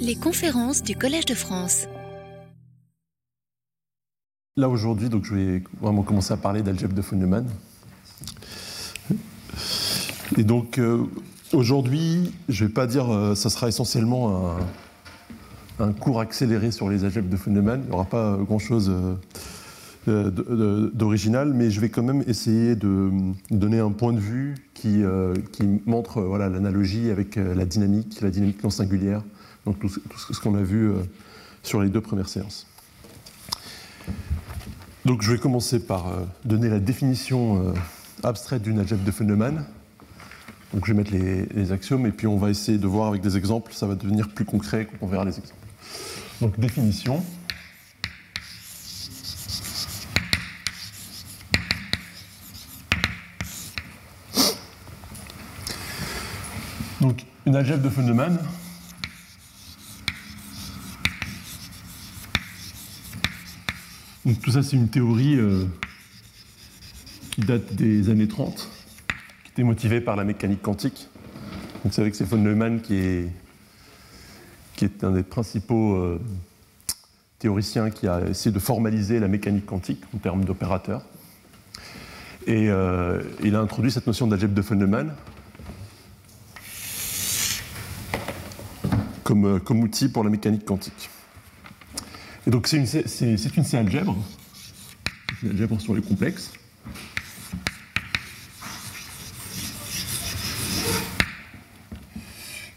Les conférences du Collège de France. Là aujourd'hui, donc je vais vraiment commencer à parler d'algèbre de von Neumann. Et donc euh, aujourd'hui, je ne vais pas dire, euh, ça sera essentiellement un, cours accéléré sur les algèbres de von Neumann. Il n'y aura pas grand-chose euh, d'original, mais je vais quand même essayer de donner un point de vue qui, qui montre voilà l'analogie avec la dynamique, la dynamique non singulière, donc tout, ce qu'on a vu sur les deux premières séances. Donc je vais commencer par donner la définition abstraite d'une algèbre de Neumann. Donc je vais mettre les, axiomes et puis on va essayer de voir avec des exemples, ça va devenir plus concret quand on verra les exemples. Donc définition. Donc une algèbre de von. Donc tout ça c'est une théorie euh, qui date des années 30 était motivé par la mécanique quantique. Vous savez que c'est von Neumann qui est, qui un des principaux euh, théoriciens qui a essayé de formaliser la mécanique quantique en termes d'opérateurs. Et euh, il a introduit cette notion d'algèbre de von comme, euh, comme, outil pour la mécanique quantique. Et donc c'est une, une C-algèbre, une algèbre sur les complexes.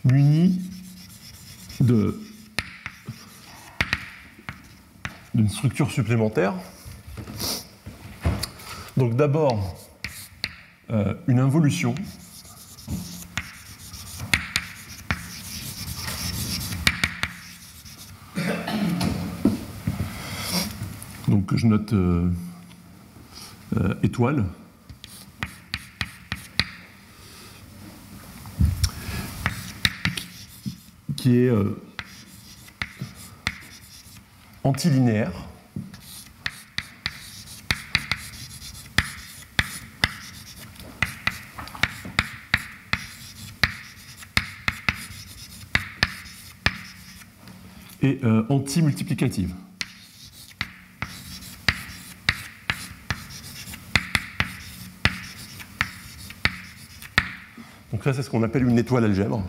muni de d'une structure supplémentaire. Donc d'abord euh, une involution Donc je note euh, euh, étoile. qui est euh, antilinéaire. et anti-multiplicative. Ça, c'est ce qu'on appelle une étoile algèbre.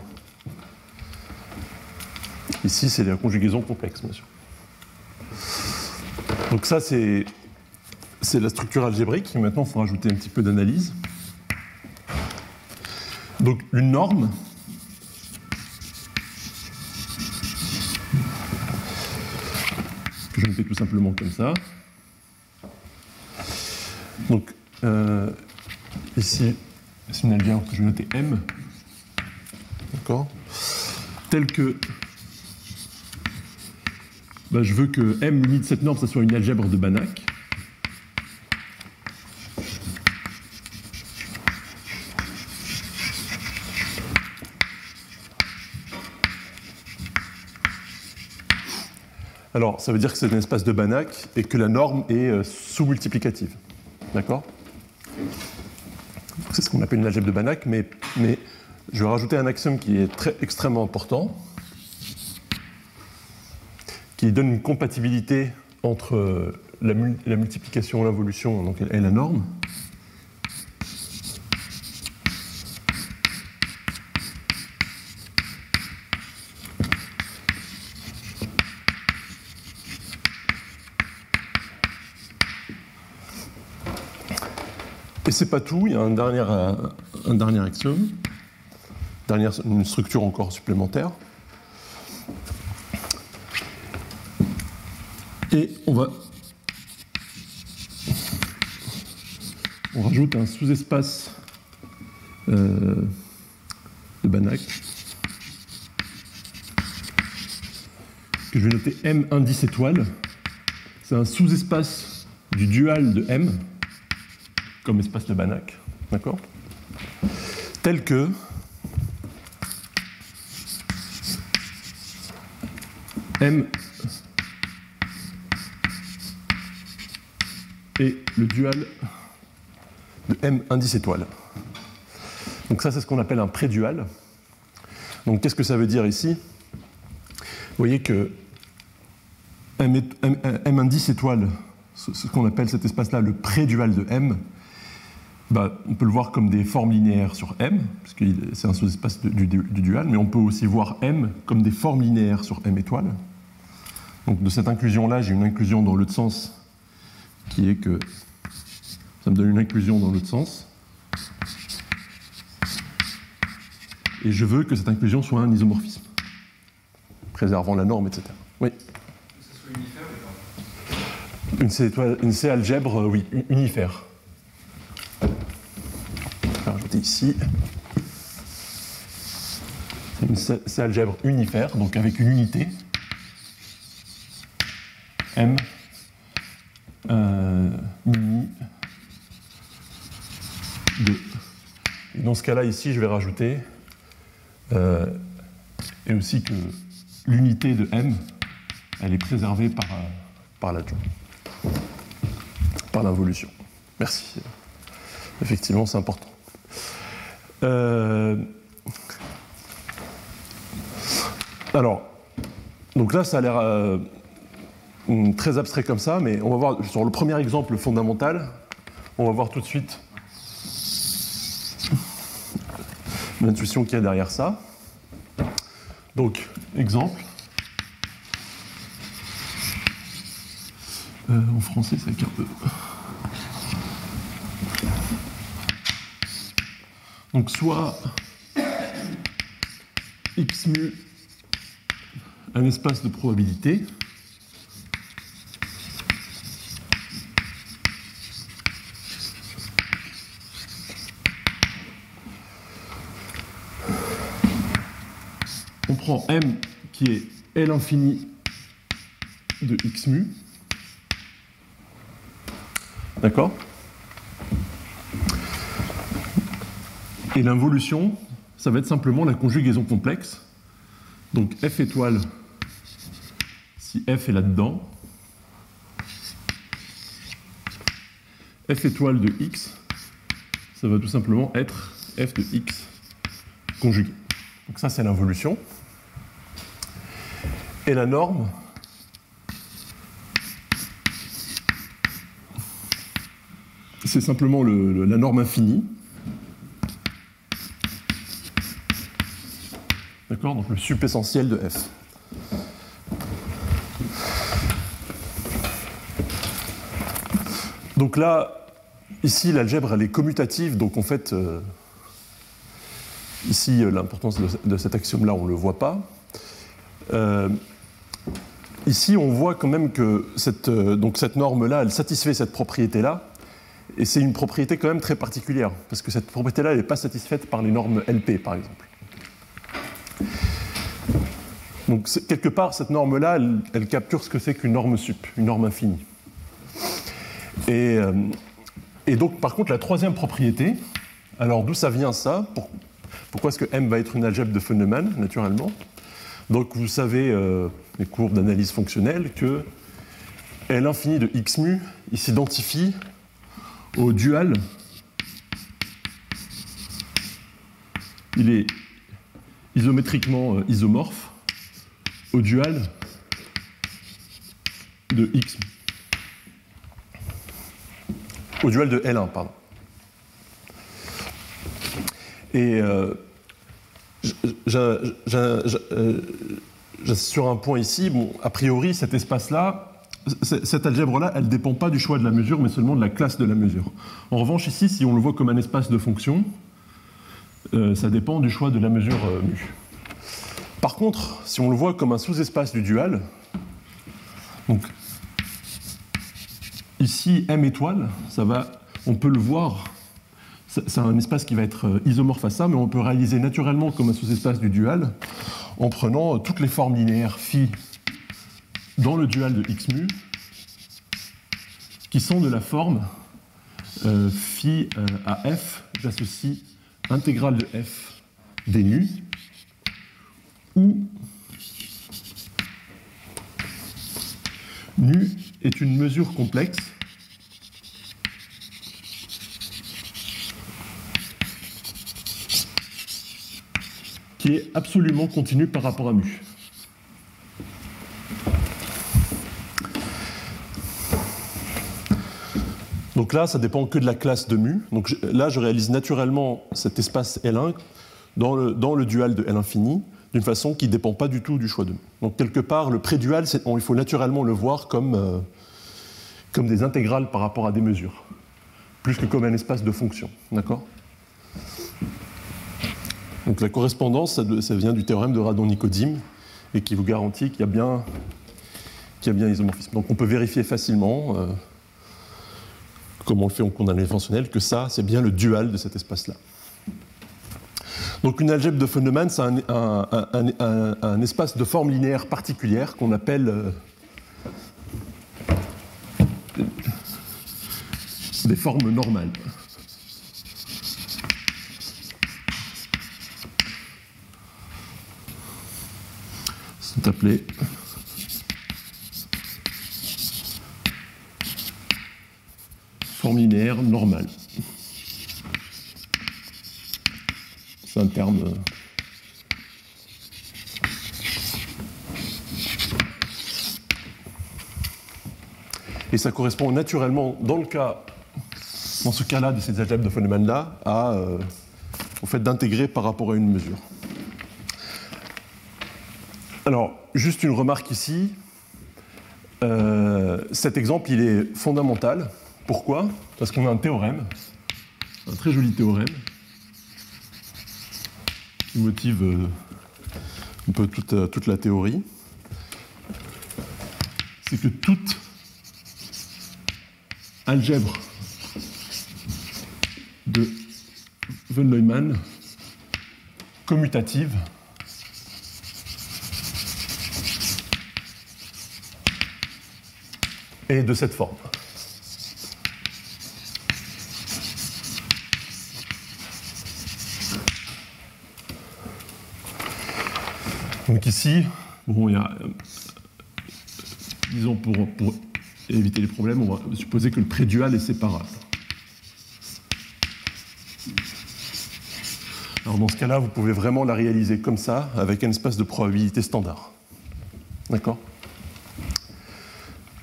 Ici, c'est la conjugaison complexe, bien sûr. Donc ça, c'est la structure algébrique. Maintenant, il faut rajouter un petit peu d'analyse. Donc une norme, je fais tout simplement comme ça. Donc euh, ici, c'est une algèbre que je vais noter M. D'accord Tel que bah, je veux que M uni de cette norme, ça soit une algèbre de Banach. Alors, ça veut dire que c'est un espace de Banach et que la norme est euh, sous-multiplicative. D'accord? C'est ce qu'on appelle une algèbre de Banach, mais, je vais rajouter un axiome qui est très, extrêmement important qui donne une compatibilité entre euh, la, la multiplication, l'involution et la norme. C'est pas tout, il y a un dernier, dernier axiome, une structure encore supplémentaire. Et on va. On rajoute un sous-espace euh, de Banach que je vais noter M indice étoile. C'est un sous-espace du dual de M comme espace de Banach. D'accord? Tel que M et le dual de M indice étoile. Donc ça, c'est ce qu'on appelle un prédual. Donc qu'est-ce que ça veut dire ici? Voyez que M, indice étoile, ce, qu'on appelle cet espace-là le pré-dual de M, bah, on peut le voir comme des formes linéaires sur M, puisque c'est un sous-espace du, du, dual, mais on peut aussi voir M comme des formes linéaires sur M étoile. Donc de cette inclusion-là, j'ai une inclusion dans l'autre sens, qui est que ça me donne une inclusion dans l'autre sens. Et je veux que cette inclusion soit un isomorphisme, préservant la norme, etc. Oui. Que ce soit unifère ou pas? Une C, algèbre, oui, unifère. Ici. C'est algèbre unifère, donc avec une unité. M euh, mini 2. dans ce cas-là, ici, je vais rajouter euh, et aussi que l'unité de M, elle est préservée par, euh, par l'adjoint, par l'involution. Merci. Effectivement, c'est important. Euh, alors, donc là, ça a l'air très abstrait comme ça, mais on va voir sur le premier exemple fondamental, on va voir tout de suite l'intuition qu'il y a derrière ça. Donc, exemple. Euh, en français, c'est un peu. Donc, soit x mu un espace de probabilité, prend M qui est L infini de x mu. D'accord? Et l'involution, ça va être simplement la conjugaison complexe. Donc f étoile, si f est là-dedans, f étoile de x, ça va tout simplement être f de x conjugué. Donc ça, c'est l'involution. Et la norme, c'est simplement la norme infinie. Donc le subessentiel de f. Donc là, ici, l'algèbre, elle est commutative, donc en fait, euh, ici, l'importance de, cet axiome-là, on ne le voit pas. Euh, Ici, on voit quand même que cette, euh, cette norme-là, elle satisfait cette propriété-là. Et c'est une propriété quand même très particulière, parce que cette propriété-là, elle n'est pas satisfaite par les normes LP, par exemple. Donc, quelque part, cette norme-là, elle, capture ce que c'est qu'une norme sup, une norme infinie. Et, euh, donc, par contre, la troisième propriété, alors d'où ça vient ça? Pourquoi est-ce que M va être une algèbre de Feynman, naturellement? Donc, vous savez, euh, les courbes d'analyse fonctionnelle, que L infini de x mu, il s'identifie au dual. Il est isométriquement euh, isomorphe au dual de x. Au dual de L1, pardon. Et euh, sur un point ici, bon, a priori, cet espace-là, cette algèbre-là, elle ne dépend pas du choix de la mesure, mais seulement de la classe de la mesure. En revanche, ici, si on le voit comme un espace de fonction, euh, ça dépend du choix de la mesure euh. Par contre, si on le voit comme un sous-espace du dual, donc ici M étoile, on peut le voir, c'est un espace qui va être euh, isomorphe à ça, mais on peut réaliser naturellement comme un sous-espace du dual en prenant toutes les formes linéaires phi dans le dual de x mu qui sont de la forme euh, phi euh, à f, j'associe intégrale de f des où nu est une mesure complexe qui est absolument continue par rapport à mu. Donc là, ça dépend que de la classe de mu. Donc là, je réalise naturellement cet espace L1 dans le, dans le dual de L infini d'une façon qui ne dépend pas du tout du choix de. Donc quelque part, le prédual, il faut naturellement le voir comme, euh, comme des intégrales par rapport à des mesures, plus que comme un espace de fonction. D'accord? Donc la correspondance, ça, vient du théorème de Radon-Nicodim et qui vous garantit qu'il y a bien, qu'il y a bien isomorphisme. Donc on peut vérifier facilement. Euh, comme on le fait en condamné fonctionnel, que ça, c'est bien le dual de cet espace-là. Donc une algèbre de Feynman, c'est un, espace de forme linéaire particulière qu'on appelle euh, des formes normales. C'est appelé forme linéaire normale. C'est un terme. Euh, Et ça correspond naturellement, dans le cas, dans ce cas-là, de ces algèbres de Feynman-là, euh, au fait d'intégrer par rapport à une mesure. Alors, juste une remarque ici. Euh, cet exemple, il est fondamental. Pourquoi? Parce qu'on a un théorème, un très joli théorème, qui motive euh, un peu euh, toute, la théorie. C'est que toute algèbre de von Neumann commutative est de cette forme. Donc ici, bon, il y a, euh, disons pour, éviter les problèmes, on va supposer que le prédual est séparable. Alors dans ce cas-là, vous pouvez vraiment la réaliser comme ça, avec un espace de probabilité standard. D'accord?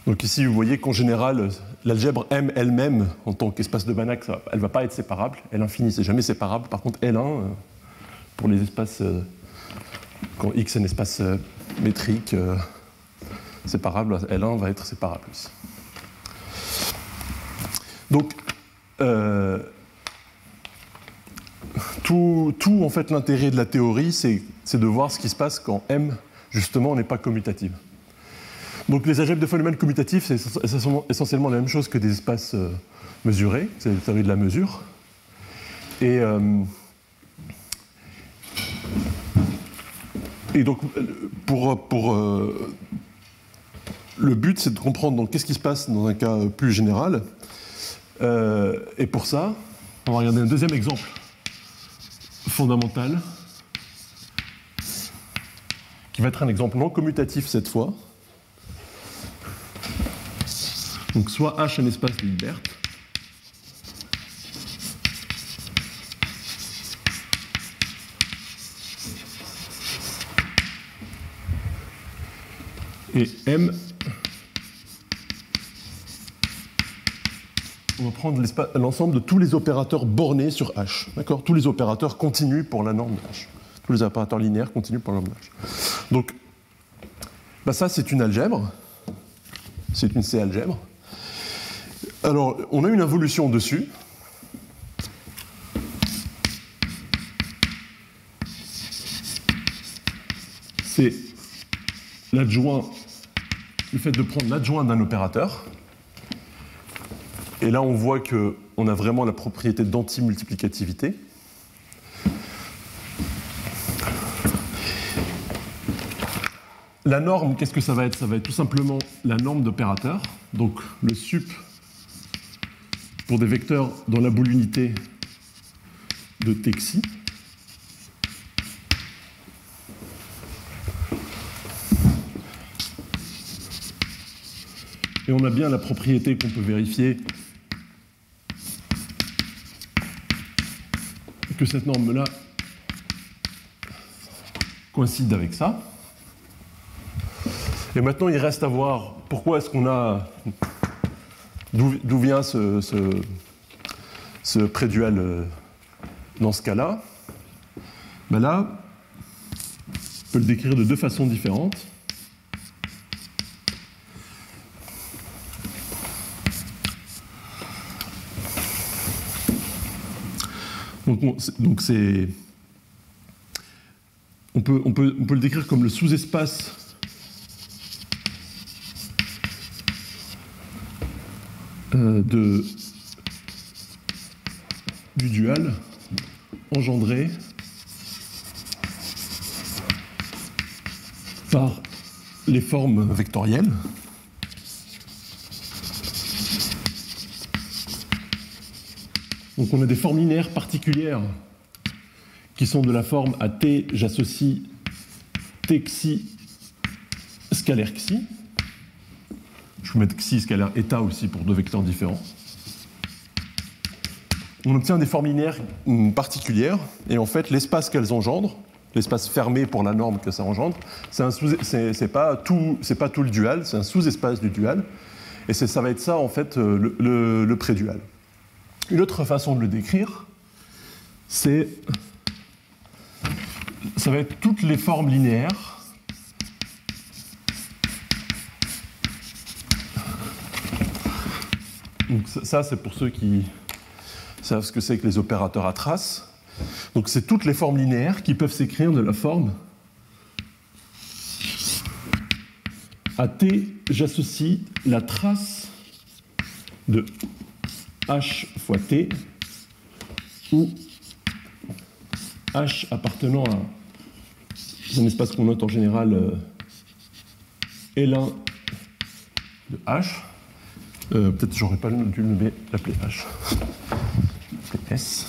Donc ici, vous voyez qu'en général, l'algèbre M elle-même, en tant qu'espace de Banach, elle ne va pas être séparable. L infini, c'est jamais séparable. Par contre, L1, euh, pour les espaces euh, quand X est un espace euh, métrique euh, séparable, L1 va être séparable. Donc, euh, tout, tout, en fait, l'intérêt de la théorie, c'est de voir ce qui se passe quand M, justement, n'est pas commutative. Donc, les algèbres de phénomènes commutatifs, c'est essentiellement la même chose que des espaces mesurés, c'est la théorie de la mesure. Et. Et donc, pour, euh, le but, c'est de comprendre qu'est-ce qui se passe dans un cas plus général. Euh, et pour ça, on va regarder un deuxième exemple fondamental, qui va être un exemple non commutatif cette fois. Donc soit H un espace de Hilbert, Et M, on va prendre l'ensemble de tous les opérateurs bornés sur H. D'accord? Tous les opérateurs continus pour la norme de H. Tous les opérateurs linéaires continus pour la norme de H. Donc, bah ça, c'est une algèbre. C'est une C-algèbre. Alors, on a une involution dessus. C'est l'adjoint le fait de prendre l'adjoint d'un opérateur. Et là, on voit qu'on a vraiment la propriété d'antimultiplicativité. La norme, qu'est-ce que ça va être? Ça va être tout simplement la norme d'opérateur. Donc le sup pour des vecteurs dans la boule unité de Texi. Et on a bien la propriété qu'on peut vérifier que cette norme-là coïncide avec ça. Et maintenant, il reste à voir pourquoi est-ce qu'on a D'où vient ce, ce, prédual euh, dans ce cas-là ben Là, on peut le décrire de deux façons différentes. Donc, c'est. On peut, on, peut, le décrire comme le sous-espace euh, du dual engendré par les formes vectorielles. Donc on a des formes linéaires particulières qui sont de la forme à t, j'associe t xi scalaire xi. Je vais mettre xi scalaire état aussi pour deux vecteurs différents. On obtient des formes linéaires particulières, et en fait, l'espace qu'elles engendrent, l'espace fermé pour la norme que ça engendre, c'est pas, tout, pas tout le dual, c'est un sous-espace du dual, et ça va être ça, en fait, le, le, le prédual. Une autre façon de le décrire, c'est. Ça va être toutes les formes linéaires Donc ça, c'est pour ceux qui savent ce que c'est que les opérateurs à traces. Donc c'est toutes les formes linéaires qui peuvent s'écrire de la forme à t, j'associe la trace de h fois t, où h appartenant à un espace qu'on note en général euh, L1 de h. Euh, peut-être j'aurais pas dû l'appeler h. S.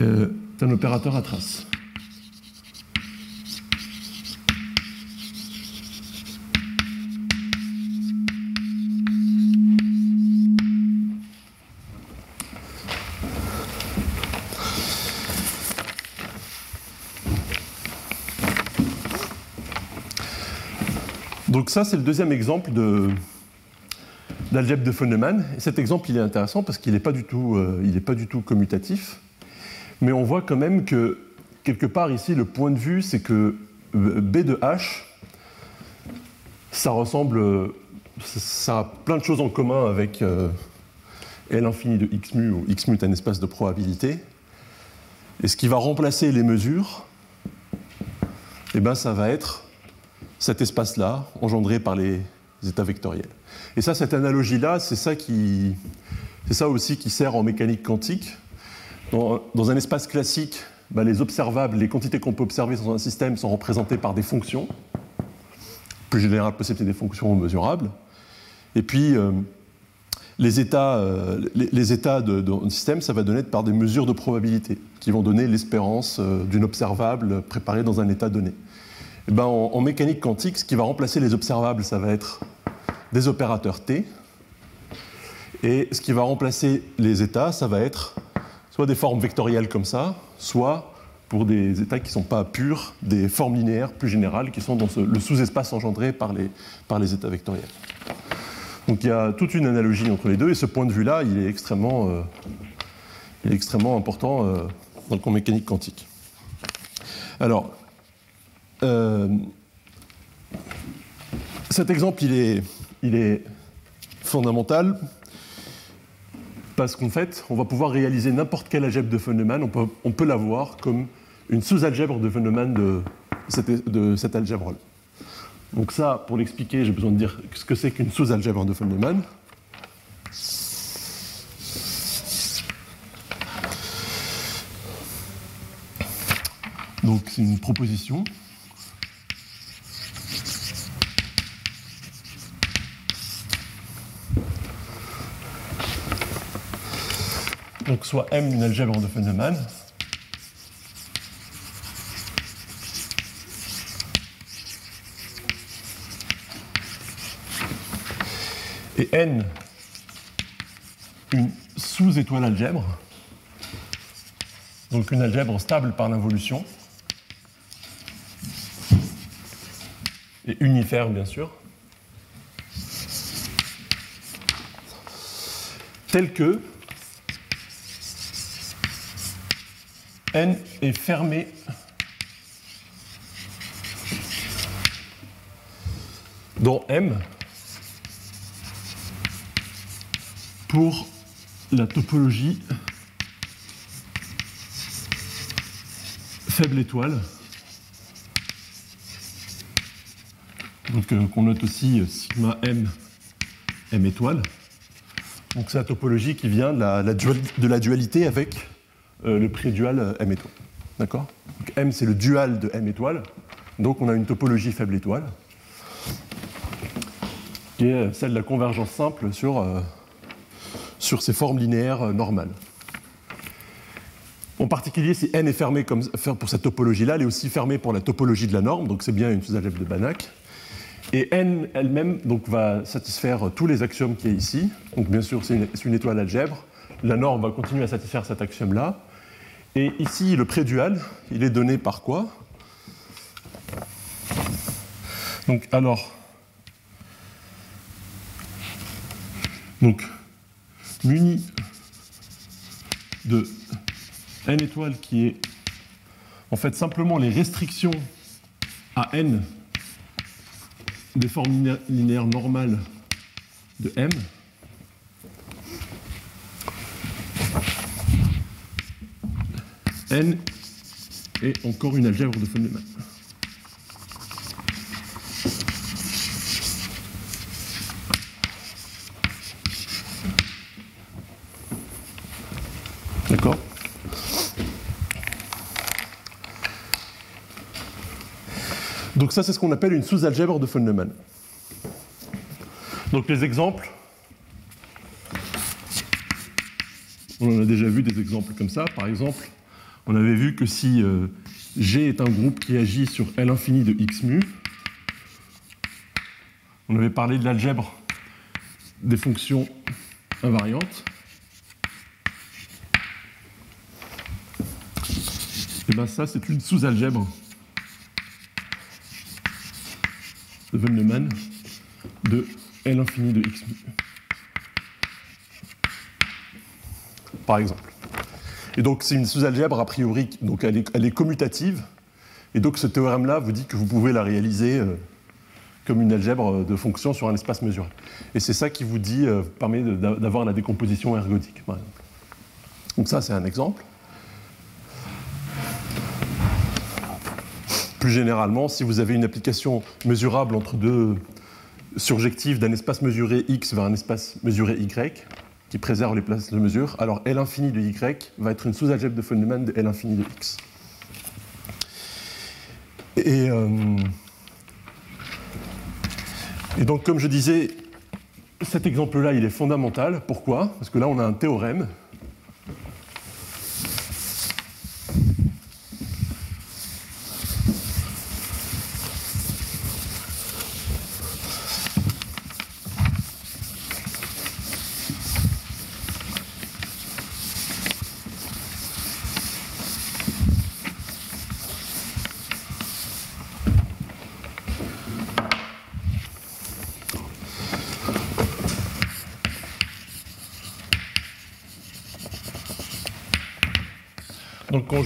Euh, c'est un opérateur à trace. Donc ça, c'est le deuxième exemple d'algèbre de Feynman. Et cet exemple, il est intéressant parce qu'il n'est pas, du tout, euh, pas du tout commutatif. Mais on voit quand même que, quelque part ici, le point de vue, c'est que euh, B de H, ça ressemble, ça a plein de choses en commun avec euh, L infini de x mu, où x mu est un espace de probabilité. Et ce qui va remplacer les mesures, eh ben, ça va être cet espace-là, engendré par les états vectoriels. Et ça, cette analogie-là, c'est ça, qui, ça aussi qui sert en mécanique quantique. Dans, un espace classique, bah, les observables, les quantités qu'on peut observer dans un système sont représentées par des fonctions. Plus général possible, des fonctions mesurables. Et puis, euh, les états, euh, les, états d'un système, ça va donner par des mesures de probabilité qui vont donner l'espérance euh, d'une observable préparée dans un état donné. Eh ben, en, mécanique quantique, ce qui va remplacer les observables, ça va être des opérateurs T. Et ce qui va remplacer les états, ça va être soit des formes vectorielles comme ça, soit pour des états qui ne sont pas purs, des formes linéaires plus générales qui sont dans le sous-espace engendré par les, états vectoriels. Donc il y a toute une analogie entre les deux, et ce point de vue-là, il est extrêmement, euh, important euh, dans le mécanique quantique. Alors, euh, cet exemple, il est, il est fondamental parce qu'en fait, on va pouvoir réaliser n'importe quelle algèbre de Feynman, on peut, on peut l'avoir comme une sous-algèbre de Feynman de cette, de cette algèbre-là. Donc ça, pour l'expliquer, j'ai besoin de dire ce que c'est qu'une sous-algèbre de Feynman. Donc c'est une proposition donc soit M une algèbre de Feynman, et N une sous-étoile algèbre, donc une algèbre stable par l'involution. et unifère bien sûr, tel que n est fermé dans M pour la topologie faible étoile. Donc euh, qu'on note aussi euh, sigma m m étoile. Donc c'est la topologie qui vient de la, dualité avec euh, le pré-dual m étoile. D'accord M c'est le dual de m étoile. Donc on a une topologie faible étoile qui est celle de la convergence simple sur, sur ces formes linéaires normales. En particulier, si n est fermé comme, pour cette topologie-là, elle est aussi fermée pour la topologie de la norme, donc c'est bien une sous-algèbre de Banach. Et n elle-même donc, va satisfaire tous les axiomes qui est ici. Donc bien sûr, c'est une, étoile algèbre. La norme va continuer à satisfaire cet axiome-là. Et ici, le prédual, il est donné par quoi? Donc alors, donc muni de n étoile qui est en fait simplement les restrictions à n des formes linéaires normales de M. N est encore une algèbre de Feynman. D'accord Donc ça, c'est ce qu'on appelle une sous-algèbre de Feynman. Donc les exemples, on en a déjà vu des exemples comme ça. Par exemple, on avait vu que si euh, G est un groupe qui agit sur L infini de X mu, on avait parlé de l'algèbre des fonctions invariantes. Et bien ça, c'est une sous-algèbre de Von de L infini de x mu. Par exemple. Et donc c'est une sous-algèbre a priori, donc elle est, commutative. Et donc ce théorème-là vous dit que vous pouvez la réaliser euh, comme une algèbre de fonctions sur un espace mesuré. Et c'est ça qui vous dit, euh, permet d'avoir la décomposition ergodique, par exemple. Donc ça c'est un exemple. plus généralement, si vous avez une application mesurable entre deux surjectives d'un espace mesuré x vers un espace mesuré y, qui préserve les places de mesure, alors L infini de y va être une sous-algèbre de Feynman de L de x. Et, euh, et donc, comme je disais, cet exemple-là, il est fondamental. Pourquoi? Parce que là, on a un théorème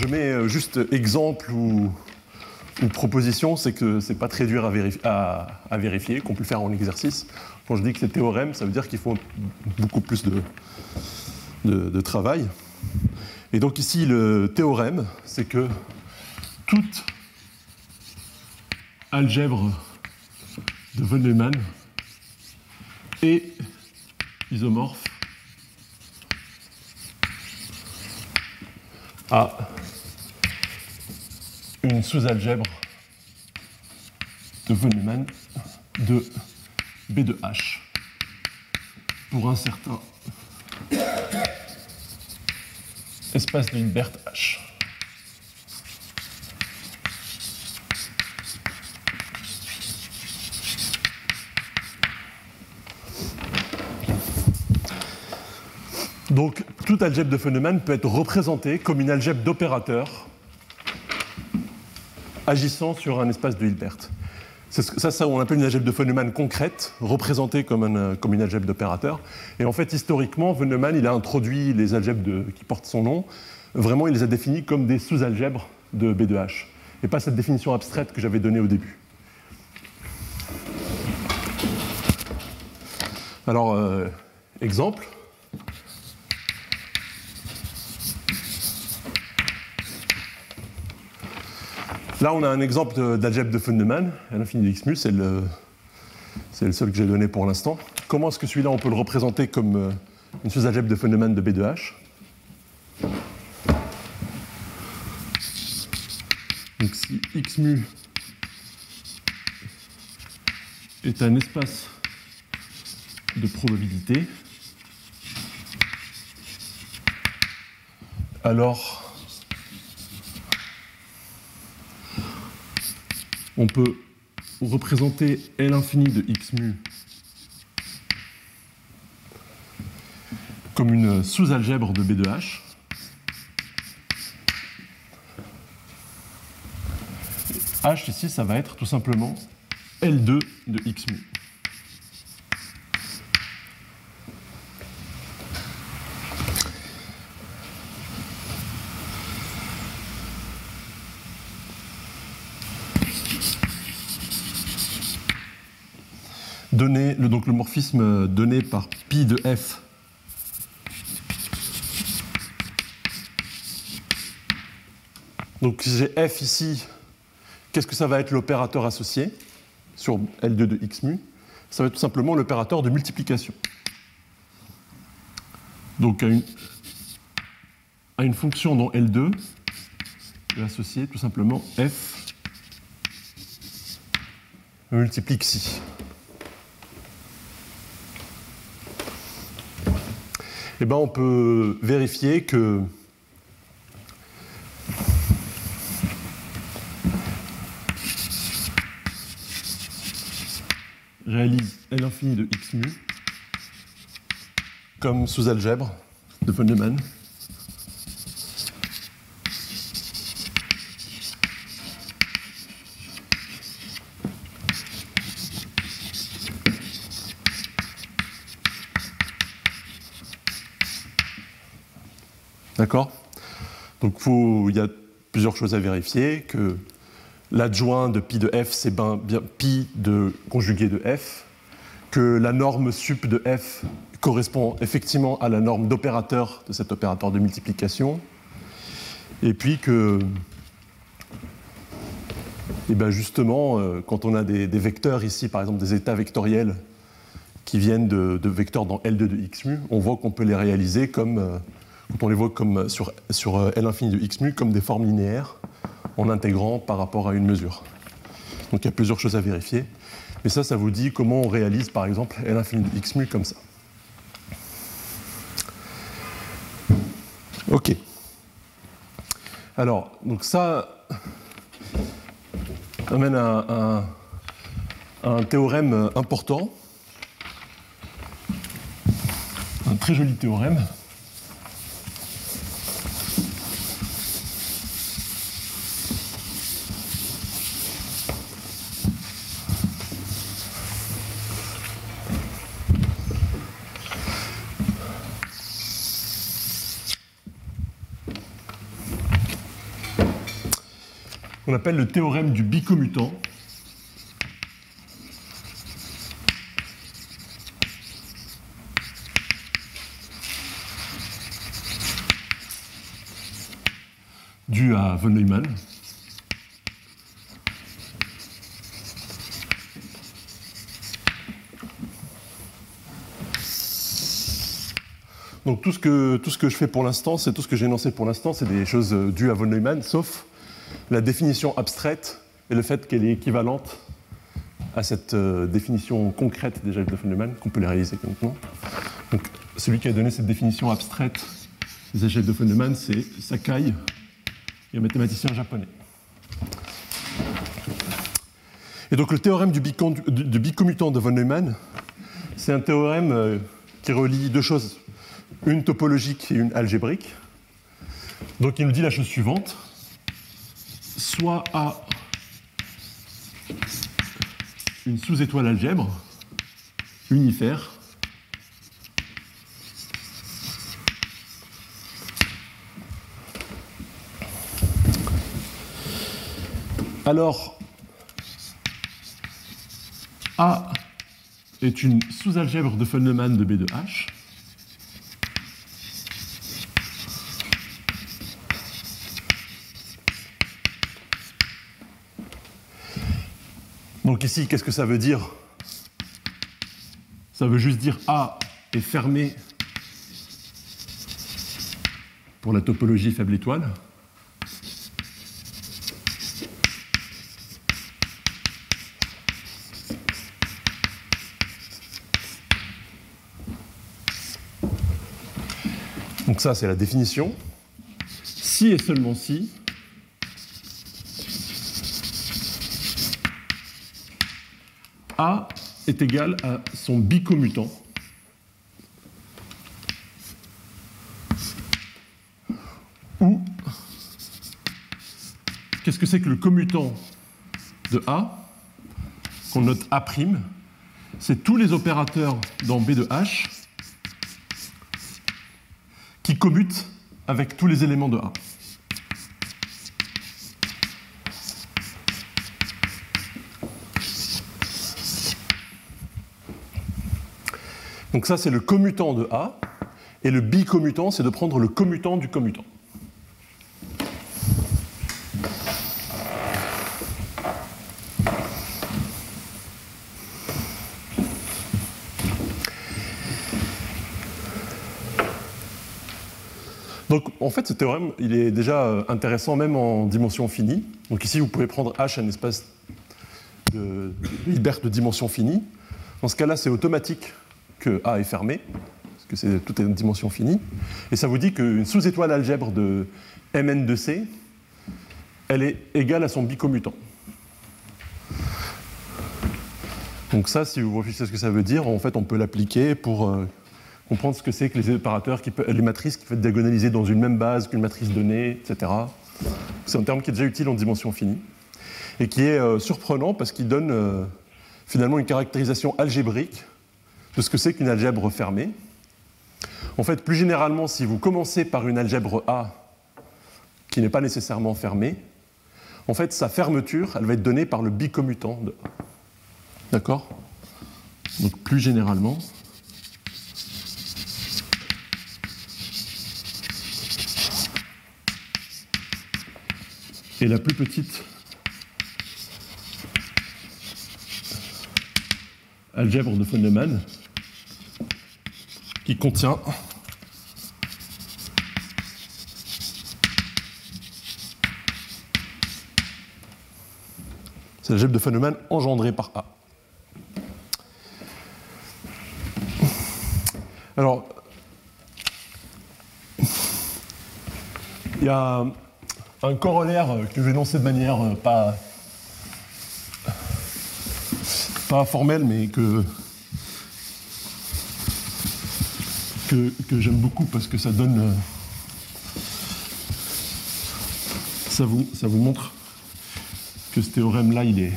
mets euh, juste exemple ou, proposition, c'est que c'est pas très dur à, vérifier, qu'on peut le faire en exercice. Quand je dis que c'est théorème, ça veut dire qu'il faut beaucoup plus de, de, travail. Et donc ici, le théorème, c'est que toute algèbre de von Neumann est isomorphe à une sous-algèbre de von Neumann de B de H pour un certain espace de Hilbert H. Donc, toute algèbre de Feynman peut être représentée comme une algèbre d'opérateurs agissant sur un espace de Hilbert. Ça, ça, on appelle une algèbre de Neumann concrète, représentée comme, comme une algèbre d'opérateurs. Et en fait, historiquement, Neumann, il a introduit les algèbres qui portent son nom. Vraiment, il les a définies comme des sous-algèbres de B2H, et pas cette définition abstraite que j'avais donnée au début. Alors, euh, exemple. Là, on a un exemple d'algèbre de von Neumann, à l'infini mu, c'est le, seul que j'ai donné pour l'instant. Comment est-ce que celui-là, on peut le représenter comme euh, une sous-algèbre de von Neumann de B2H Donc si x mu est un espace de probabilité, alors on peut représenter L infini de x mu comme une sous-algèbre de B de H. H ici, ça va être tout simplement L2 de x mu. Donné, le, donc le morphisme donné par pi de f Donc si j'ai f ici, qu'est-ce que ça va être l'opérateur associé sur L2 de x Ça va être tout simplement l'opérateur de multiplication. Donc à une, fonction dont L2 est associé tout simplement f multiplie xi. Eh ben, on peut vérifier que réalise L infini de x mu comme sous-algèbre de von. D'accord? Donc il y a plusieurs choses à vérifier, que l'adjoint de pi de f, c'est bien, pi de conjugué de f, que la norme sup de f correspond effectivement à la norme d'opérateur de cet opérateur de multiplication, et puis que, et ben justement, euh, quand on a des, vecteurs ici, par exemple des états vectoriels qui viennent de, vecteurs dans L2 de x mu, on voit qu'on peut les réaliser comme quand on les voit comme sur, sur euh, L de x mu comme des formes linéaires en intégrant par rapport à une mesure. Donc il y a plusieurs choses à vérifier. Mais ça, ça vous dit comment on réalise par exemple L infini de x mu comme ça. Ok. Alors, donc ça amène à un théorème important, un très joli théorème. Qu'on appelle le théorème du bicommutant. dû à von Neumann. Donc tout ce, que, tout ce que je fais pour l'instant, c'est tout ce que j'ai énoncé pour l'instant, c'est des choses dues à von Neumann, sauf la définition abstraite et le fait qu'elle est équivalente à cette euh, définition concrète algèbres de von Neumann, qu'on peut les réaliser maintenant. Celui qui a donné cette définition abstraite des algèbres de von Neumann, c'est Sakai, un mathématicien japonais. Et donc le théorème du, bicommutant de von Neumann, c'est un théorème euh, qui relie deux choses, une topologique et une algébrique. Donc il nous dit la chose suivante soit A une sous-étoile algèbre unifère Alors, A est une sous-algèbre de Feynman de B de H. Donc ici, qu'est-ce que ça veut dire? Ça veut juste dire A est fermé pour la topologie faible étoile. Donc ça, c'est la définition. Si et seulement si, A est égal à son bicommutant. Ou, qu'est-ce que c'est que le commutant de A Qu'on note A', c'est tous les opérateurs dans B de H qui commutent avec tous les éléments de A. Donc ça, c'est le commutant de A. Et le bicommutant, c'est de prendre le commutant du commutant. Donc en fait, ce théorème, il est déjà euh, intéressant même en dimension finie. Donc ici, vous pouvez prendre H un espace de Hilbert de dimension finie. Dans ce cas-là, c'est automatique que A est fermé, parce que c'est toute une dimension finie. Et ça vous dit qu'une sous-étoile algèbre de Mn de C, elle est égale à son bicommutant. Donc ça, si vous réfléchissez ce que ça veut dire, en fait, on peut l'appliquer pour euh, comprendre ce que c'est que les opérateurs, qui les matrices qui peuvent être diagonalisées dans une même base qu'une matrice donnée, etc. C'est un terme qui est déjà utile en dimension finie et qui est euh, surprenant parce qu'il donne euh, finalement une caractérisation algébrique de ce que c'est qu'une algèbre fermée. En fait, plus généralement, si vous commencez par une algèbre A qui n'est pas nécessairement fermée, en fait, sa fermeture, elle va être donnée par le bicommutant de A. D'accord? Donc, plus généralement. Et la plus petite algèbre de Feynman, qui contient c'est l'algèbre de Feynman engendrée par A. Alors, il y a un corollaire que je vais de manière euh, pas, pas formelle, mais que, que, j'aime beaucoup parce que ça donne. Euh, ça vous, ça vous montre que ce théorème-là, il est,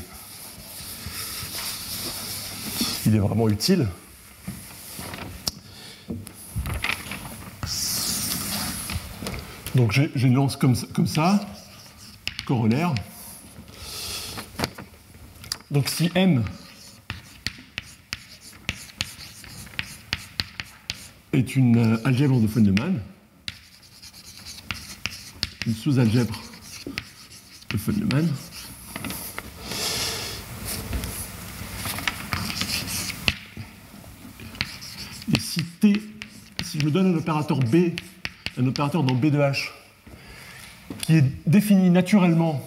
il est vraiment utile. Donc j'ai une lance comme comme ça, corollaire. Donc si M est une euh, algèbre de Feynman, une sous-algèbre de Feynman. Et si T, si je me donne un opérateur B, un opérateur dans B de H, qui est défini naturellement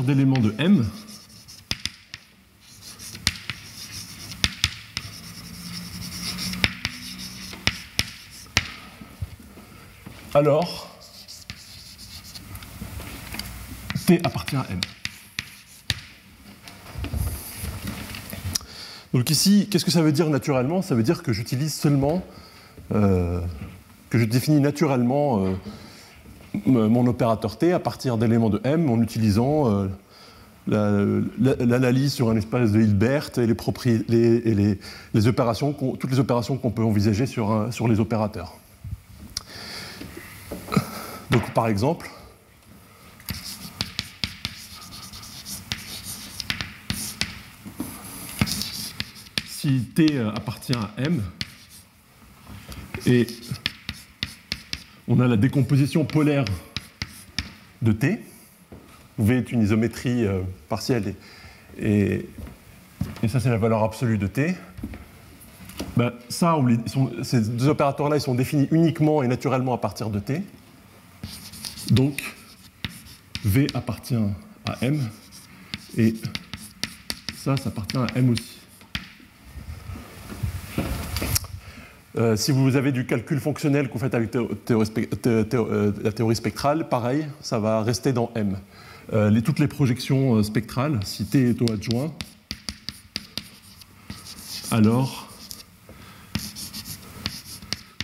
d'éléments de M, alors T appartient à M. Donc ici, qu'est-ce que ça veut dire naturellement? Ça veut dire que j'utilise seulement, euh, que je définis naturellement euh, mon opérateur T à partir d'éléments de M en utilisant euh, l'analyse sur un espace de Hilbert et, toutes les opérations qu'on peut envisager sur, sur les opérateurs. Donc par exemple, si T appartient à M, et on a la décomposition polaire de T, V est une isométrie euh, partielle, et, ça c'est la valeur absolue de T, ben, ça, ces deux opérateurs-là, ils sont définis uniquement et naturellement à partir de T. Donc, V appartient à M, et ça, ça appartient à M aussi. Euh, si vous avez du calcul fonctionnel que vous faites avec euh, la théorie spectrale, pareil, ça va rester dans M. Euh, toutes les projections spectrales, si T est au adjoint, alors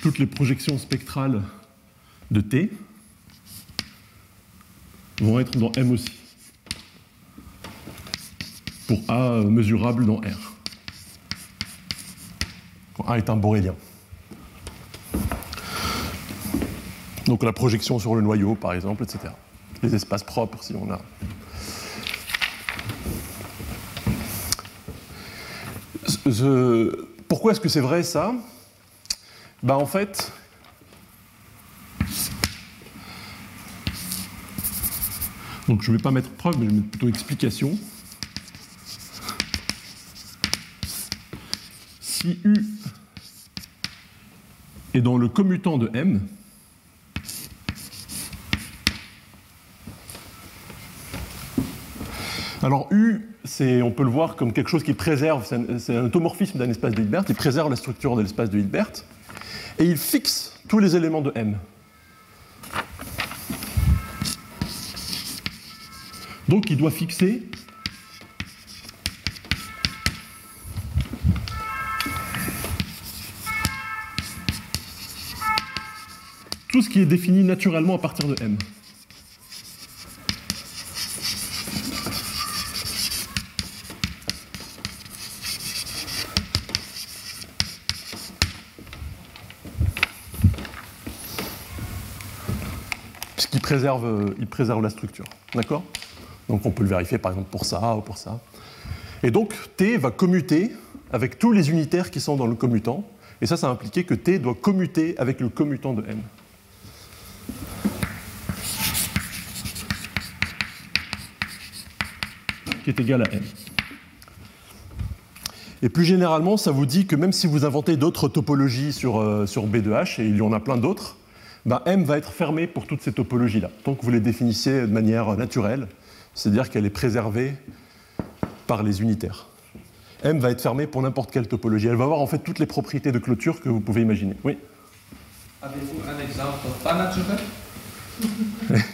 toutes les projections spectrales de T vont être dans M aussi, pour A mesurable dans R. A est un borélien. Donc la projection sur le noyau, par exemple, etc. Les espaces propres, si on a. Pourquoi est-ce que c'est vrai ça? Ben, En fait, donc je ne vais pas mettre preuve, mais je vais mettre plutôt explication. Si U est dans le commutant de M, Alors U, on peut le voir comme quelque chose qui préserve, c'est un, automorphisme d'un espace de Hilbert, il préserve la structure de l'espace de Hilbert, et il fixe tous les éléments de M. Donc il doit fixer tout ce qui est défini naturellement à partir de M. préserve, il préserve la structure. D'accord? Donc on peut le vérifier par exemple pour ça ou pour ça. Et donc T va commuter avec tous les unitaires qui sont dans le commutant. Et ça, ça a impliqué que T doit commuter avec le commutant de M. Qui est égal à M. Et plus généralement, ça vous dit que même si vous inventez d'autres topologies sur, euh, sur B 2 H, et il y en a plein d'autres, ben, M va être fermée pour toutes ces topologies-là, tant que vous les définissez de manière naturelle, c'est-à-dire qu'elle est préservée par les unitaires. M va être fermée pour n'importe quelle topologie. Elle va avoir en fait toutes les propriétés de clôture que vous pouvez imaginer. Oui Avez-vous un exemple pas naturel?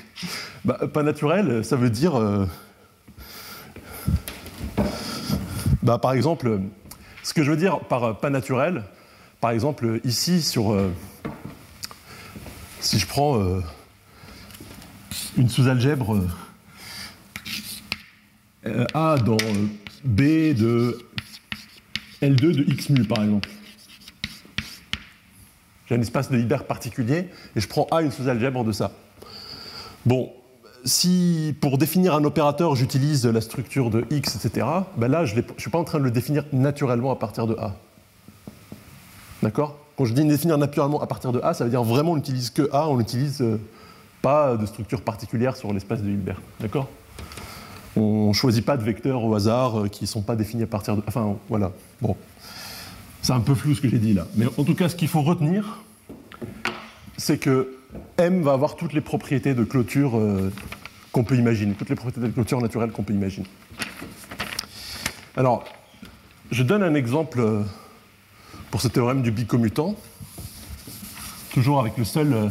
Bah, Pas naturel, ça veut dire. Euh, bah, par exemple, ce que je veux dire par pas naturel, par exemple, ici sur. Euh, si je prends euh, une sous-algèbre euh, A dans B de L2 de X mu, par exemple. J'ai un espace de Hilbert particulier et je prends A une sous-algèbre de ça. Bon, si pour définir un opérateur j'utilise la structure de X, etc., ben là je ne suis pas en train de le définir naturellement à partir de A. D'accord? Quand je dis définir naturellement à partir de A, ça veut dire vraiment on n'utilise que A, on n'utilise euh, pas de structure particulière sur l'espace de Hilbert. D'accord? On ne choisit pas de vecteurs au hasard euh, qui ne sont pas définis à partir de. Enfin, voilà. Bon. C'est un peu flou ce que j'ai dit là. Mais en tout cas, ce qu'il faut retenir, c'est que M va avoir toutes les propriétés de clôture euh, qu'on peut imaginer, toutes les propriétés de clôture naturelle qu'on peut imaginer. Alors, je donne un exemple pour ce théorème du bicommutant, toujours avec le seul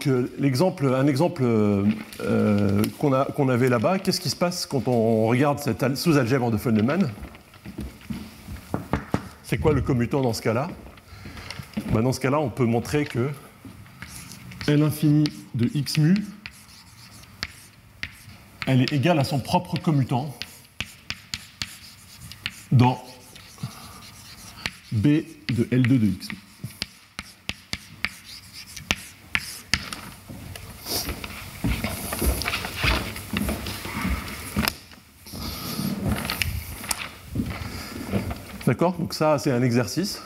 Donc euh, un exemple euh, euh, qu'on avait là-bas, qu'est-ce qui se passe quand on regarde cette al- sous-algèbre de Feynman C'est quoi le commutant dans ce cas-là? Ben, Dans ce cas-là, on peut montrer que L infini de x mu, elle est égale à son propre commutant dans B de L2 de x mu. D'accord Donc ça, c'est un exercice.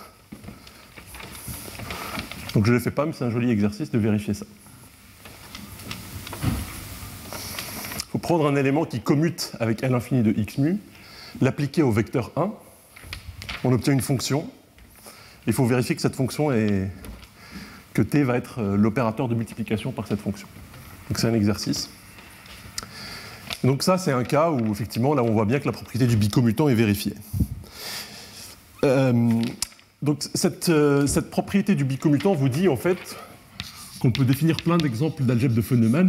Donc je ne le fais pas, mais c'est un joli exercice de vérifier ça. Il faut prendre un élément qui commute avec L infini de x mu, l'appliquer au vecteur 1, on obtient une fonction. Il faut vérifier que cette fonction est que t va être euh, l'opérateur de multiplication par cette fonction. Donc c'est un exercice. Donc ça, c'est un cas où effectivement, là, on voit bien que la propriété du bicommutant est vérifiée. Euh, donc cette, euh, cette propriété du bicommutant vous dit en fait qu'on peut définir plein d'exemples d'algèbre de Feynman.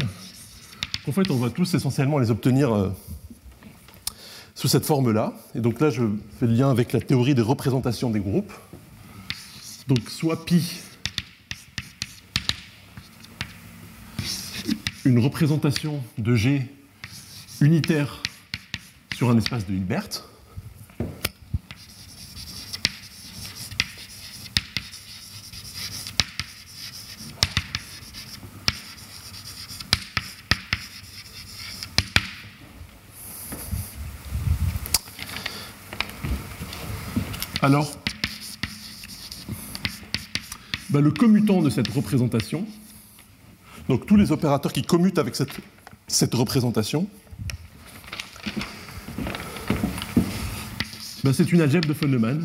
qu'en fait, on va tous essentiellement les obtenir euh, sous cette forme-là. Et donc là, je fais le lien avec la théorie des représentations des groupes. Donc soit pi, une représentation de G unitaire sur un espace de Hilbert. Alors, bah, le commutant de cette représentation, donc tous les opérateurs qui commutent avec cette, représentation, bah, c'est une algèbre de Feynman.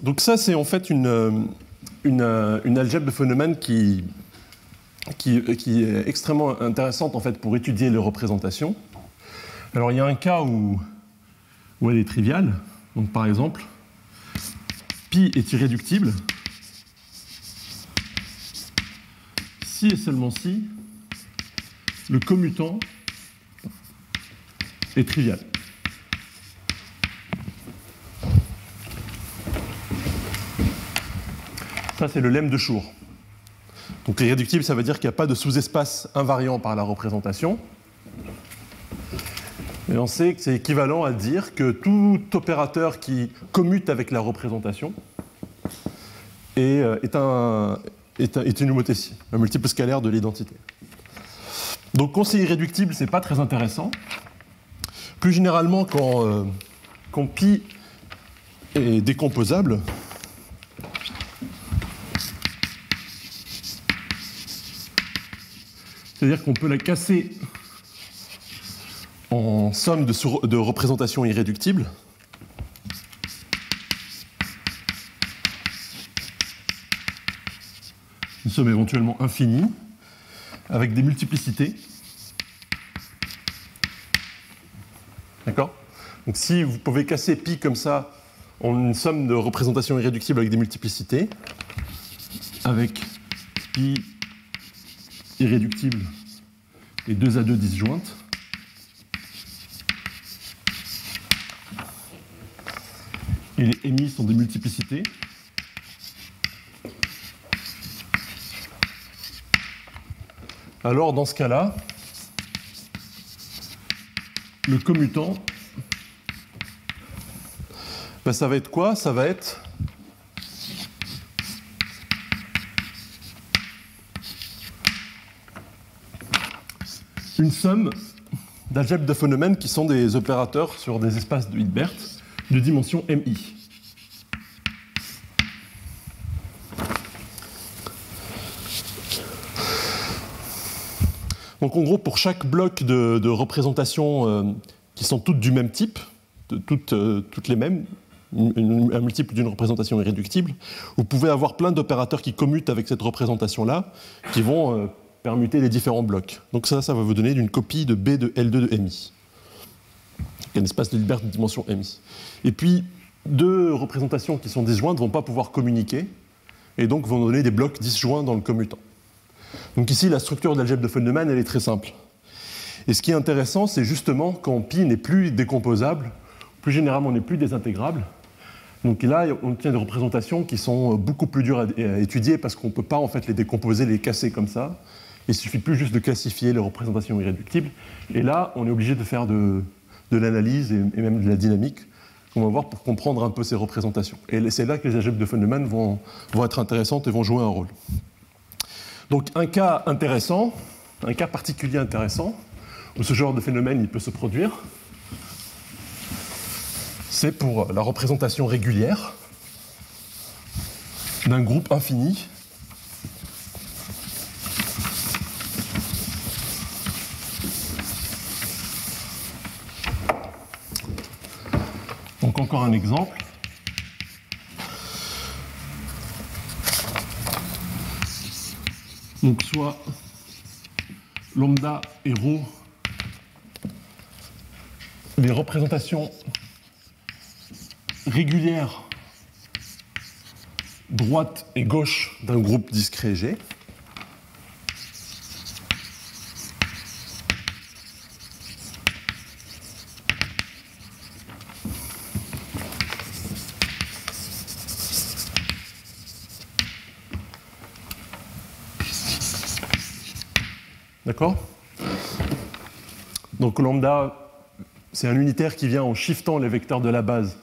Donc ça, c'est en fait une, euh, euh, une algèbre de Feynman qui, qui, qui est extrêmement intéressante en fait pour étudier les représentations. Alors il y a un cas où, où elle est triviale. Donc par exemple, pi est irréductible si et seulement si le commutant est trivial. Ça c'est le lemme de Schur. Donc irréductible, ça veut dire qu'il n'y a pas de sous-espace invariant par la représentation. Et on sait que c'est équivalent à dire que tout opérateur qui commute avec la représentation est, euh, une homothétie, un multiple scalaire de l'identité. Donc quand c'est irréductible, c'est pas très intéressant. Plus généralement, quand, euh, quand pi est décomposable, c'est-à-dire qu'on peut la casser en somme de, représentations irréductibles. Une somme éventuellement infinie, avec des multiplicités. D'accord? Donc si vous pouvez casser pi comme ça en une somme de représentations irréductibles avec des multiplicités, avec pi irréductible et 2 à 2 disjointes, et les émis sont des multiplicités. Alors, dans ce cas-là, le commutant, ben, ça va être quoi? Ça va être une somme d'algèbres de phénomènes qui sont des opérateurs sur des espaces de Hilbert de dimension MI. Donc en gros, pour chaque bloc de, de représentations euh, qui sont toutes du même type, euh, toutes les mêmes, un multiple d'une représentation irréductible, vous pouvez avoir plein d'opérateurs qui commutent avec cette représentation-là, qui vont euh, permuter les différents blocs. Donc ça, ça va vous donner une copie de B de L2 de MI. un espace de Hilbert de dimension MI. Et puis, deux représentations qui sont disjointes ne vont pas pouvoir communiquer, et donc vont donner des blocs disjoints dans le commutant. Donc ici, la structure de l'algèbre de Feynman, elle est très simple. Et ce qui est intéressant, c'est justement quand pi n'est plus décomposable, plus généralement n'est plus désintégrable. Donc là, on obtient des représentations qui sont beaucoup plus dures à étudier parce qu'on ne peut pas en fait les décomposer, les casser comme ça. Il suffit plus juste de classifier les représentations irréductibles. Et là, on est obligé de faire de, l'analyse et, même de la dynamique, on va voir, pour comprendre un peu ces représentations. Et c'est là que les algèbres de Feynman vont, vont être intéressantes et vont jouer un rôle. Donc un cas intéressant, un cas particulier intéressant, où ce genre de phénomène il peut se produire, c'est pour la représentation régulière d'un groupe infini Encore un exemple. Donc soit lambda et rho, les représentations régulières droite et gauche d'un groupe discret G. D'accord Donc lambda, c'est un unitaire qui vient en shiftant les vecteurs de la base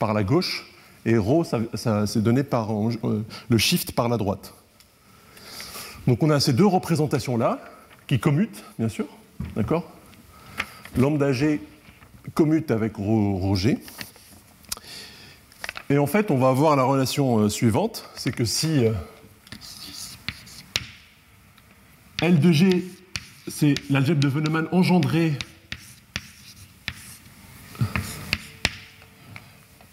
par la gauche, et rho, ça, c'est donné par euh, le shift par la droite. Donc on a ces deux représentations-là, qui commutent, bien sûr, d'accord Lambda g commute avec rho, g. Et en fait, on va avoir la relation euh, suivante, c'est que si euh, L de g c'est l'algèbre de Veneman engendrée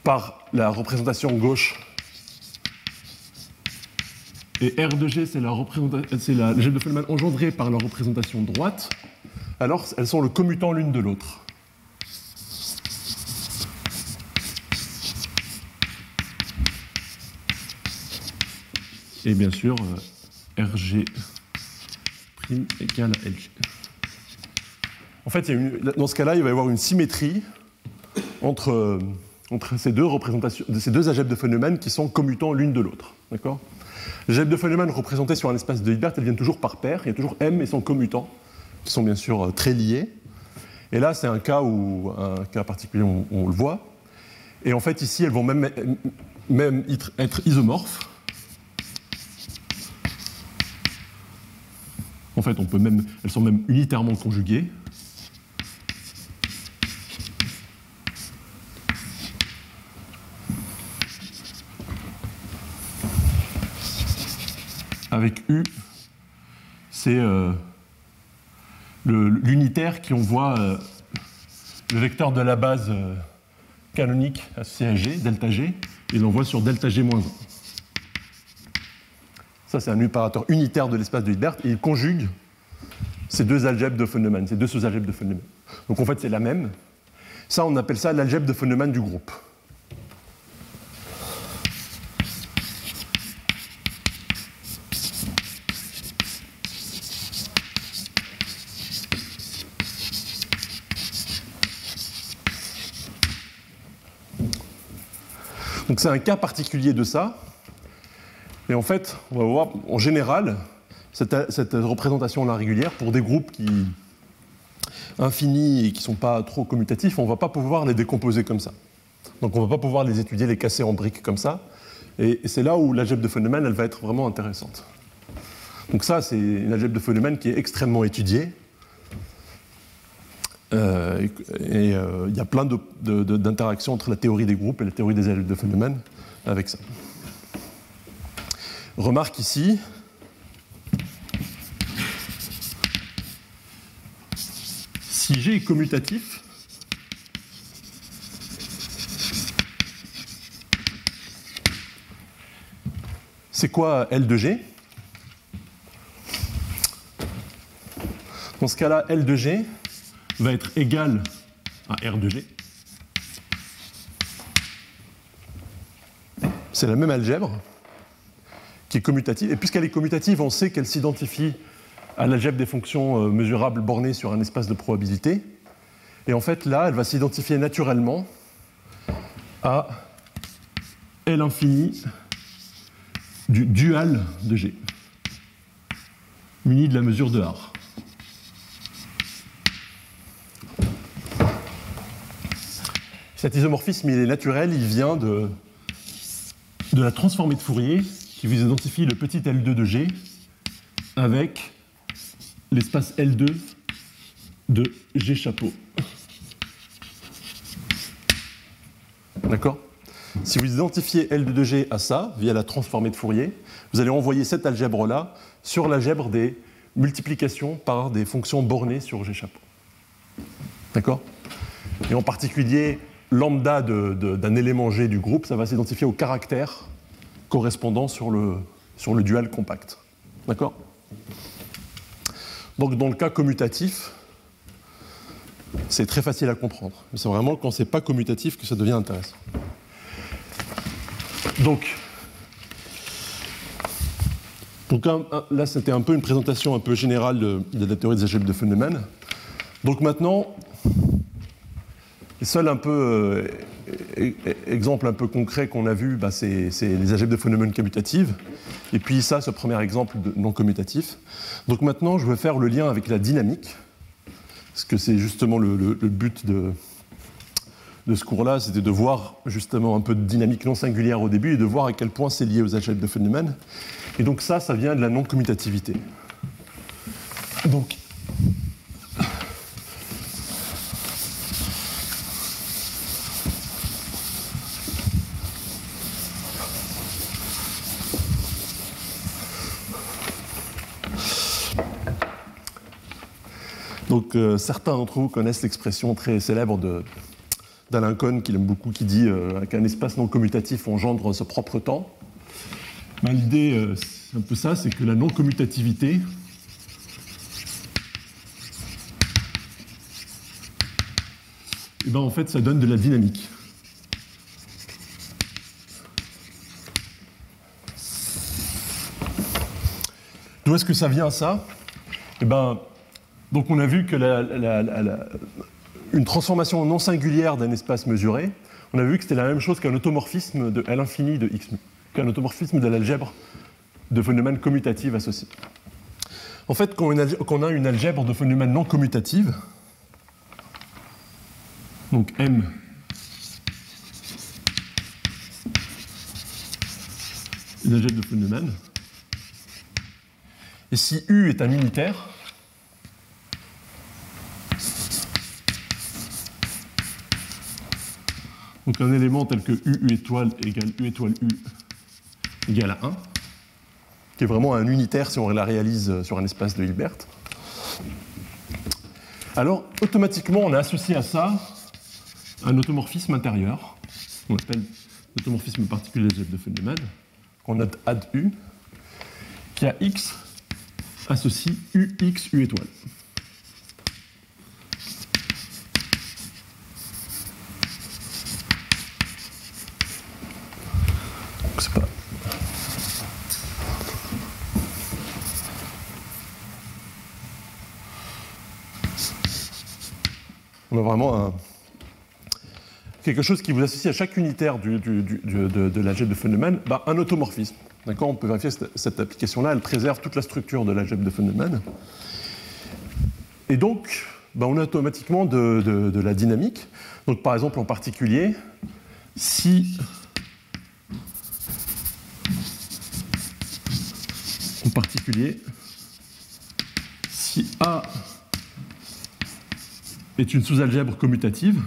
par la représentation gauche. Et R de G, c'est l'algèbre de Feynman engendrée par la représentation droite. Alors, elles sont le commutant l'une de l'autre. Et bien sûr, euh, Égale LG. En fait, dans ce cas-là, il va y avoir une symétrie entre, ces deux représentations, ces deux algèbres de phénomènes qui sont commutants l'une de l'autre. D'accord? Les de phénomènes représentées sur un espace de Hilbert, elles viennent toujours par paire. Il y a toujours M et son commutant, qui sont bien sûr euh, très liés. Et là, c'est un cas où un cas particulier où on, le voit. Et en fait, ici, elles vont même, même être isomorphes. En fait, on peut même, elles sont même unitairement conjuguées. Avec U, c'est euh, l'unitaire qui envoie euh, le vecteur de la base euh, canonique à G, delta G, et l'envoie sur delta G-1. Ça, c'est un opérateur unitaire de l'espace de Hilbert et il conjugue ces deux algèbres de Feynman, ces deux sous-algèbres de Feynman. Donc en fait, c'est la même. Ça, on appelle ça l'algèbre de Feynman du groupe. Donc c'est un cas particulier de ça. Et en fait, on va voir, en général, cette, représentation-là régulière, pour des groupes qui infinis et qui ne sont pas trop commutatifs, on ne va pas pouvoir les décomposer comme ça. Donc on ne va pas pouvoir les étudier, les casser en briques comme ça. Et c'est là où l'algèbre de phénomène, elle va être vraiment intéressante. Donc ça, c'est une algèbre de phénomène qui est extrêmement étudiée. Euh, et euh, il y a plein d'interactions entre la théorie des groupes et la théorie des algèbres de phénomène avec ça. Remarque ici, si G est commutatif, c'est quoi L de G? Dans ce cas-là, L de G va être égal à R de G. C'est la même algèbre qui est commutative. Et puisqu'elle est commutative, on sait qu'elle s'identifie à l'algèbre des fonctions euh, mesurables bornées sur un espace de probabilité. Et en fait, là, elle va s'identifier naturellement à L infini du dual de G, muni de la mesure de R. Cet isomorphisme, il est naturel, il vient de, de la transformée de Fourier qui vous identifie le petit L2 de G avec l'espace L2 de G chapeau. D'accord? Si vous identifiez L2 de G à ça, via la transformée de Fourier, vous allez envoyer cette algèbre-là sur l'algèbre des multiplications par des fonctions bornées sur G chapeau. D'accord? Et en particulier, lambda d'un élément G du groupe, ça va s'identifier au caractère correspondant sur le, sur le dual compact. D'accord? Donc dans le cas commutatif, c'est très facile à comprendre. C'est vraiment quand c'est pas commutatif que ça devient intéressant. Donc, donc là, c'était un peu une présentation un peu générale de, la théorie des algèbres de Feynman. Donc maintenant, seul un peu euh, exemple un peu concret qu'on a vu, bah, c'est les algèbres de Feynman commutatives. Et puis ça, ce premier exemple de non commutatif. Donc maintenant, je vais faire le lien avec la dynamique, parce que c'est justement le, but de, ce cours-là, c'était de voir justement un peu de dynamique non singulière au début et de voir à quel point c'est lié aux algèbres de Feynman. Et donc ça, ça vient de la non-commutativité. Donc Donc euh, certains d'entre vous connaissent l'expression très célèbre d'Alain Cohn, qu'il aime beaucoup, qui dit euh, qu'un espace non commutatif engendre ce propre temps. Ben, l'idée, euh, c'est un peu ça, c'est que la non-commutativité, eh ben, en fait, ça donne de la dynamique. D'où est-ce que ça vient, ça? Eh ben, donc on a vu que une transformation non singulière d'un espace mesuré, on a vu que c'était la même chose qu'un automorphisme de L infini de x qu'un automorphisme de l'algèbre de phénomènes commutative associés. En fait, quand on a une algèbre de phénomènes non commutative, donc M une algèbre de phénomènes, et si U est un unitaire, Donc un élément tel que U, étoile égale U étoile U égale à 1, qui est vraiment un unitaire si on la réalise sur un espace de Hilbert. Alors, automatiquement, on a associé à ça un automorphisme intérieur, qu'on appelle l'automorphisme particulier de Feynman, qu'on a add U, qui a X associe UX U étoile. Vraiment quelque chose qui vous associe à chaque unitaire de, de l'algèbre de Feynman bah, un automorphisme. D'accord On peut vérifier cette, application-là, elle préserve toute la structure de l'algèbre de Feynman. Et donc, bah, on a automatiquement de, la dynamique. Donc, par exemple, en particulier, si en particulier, si A est une sous-algèbre commutative.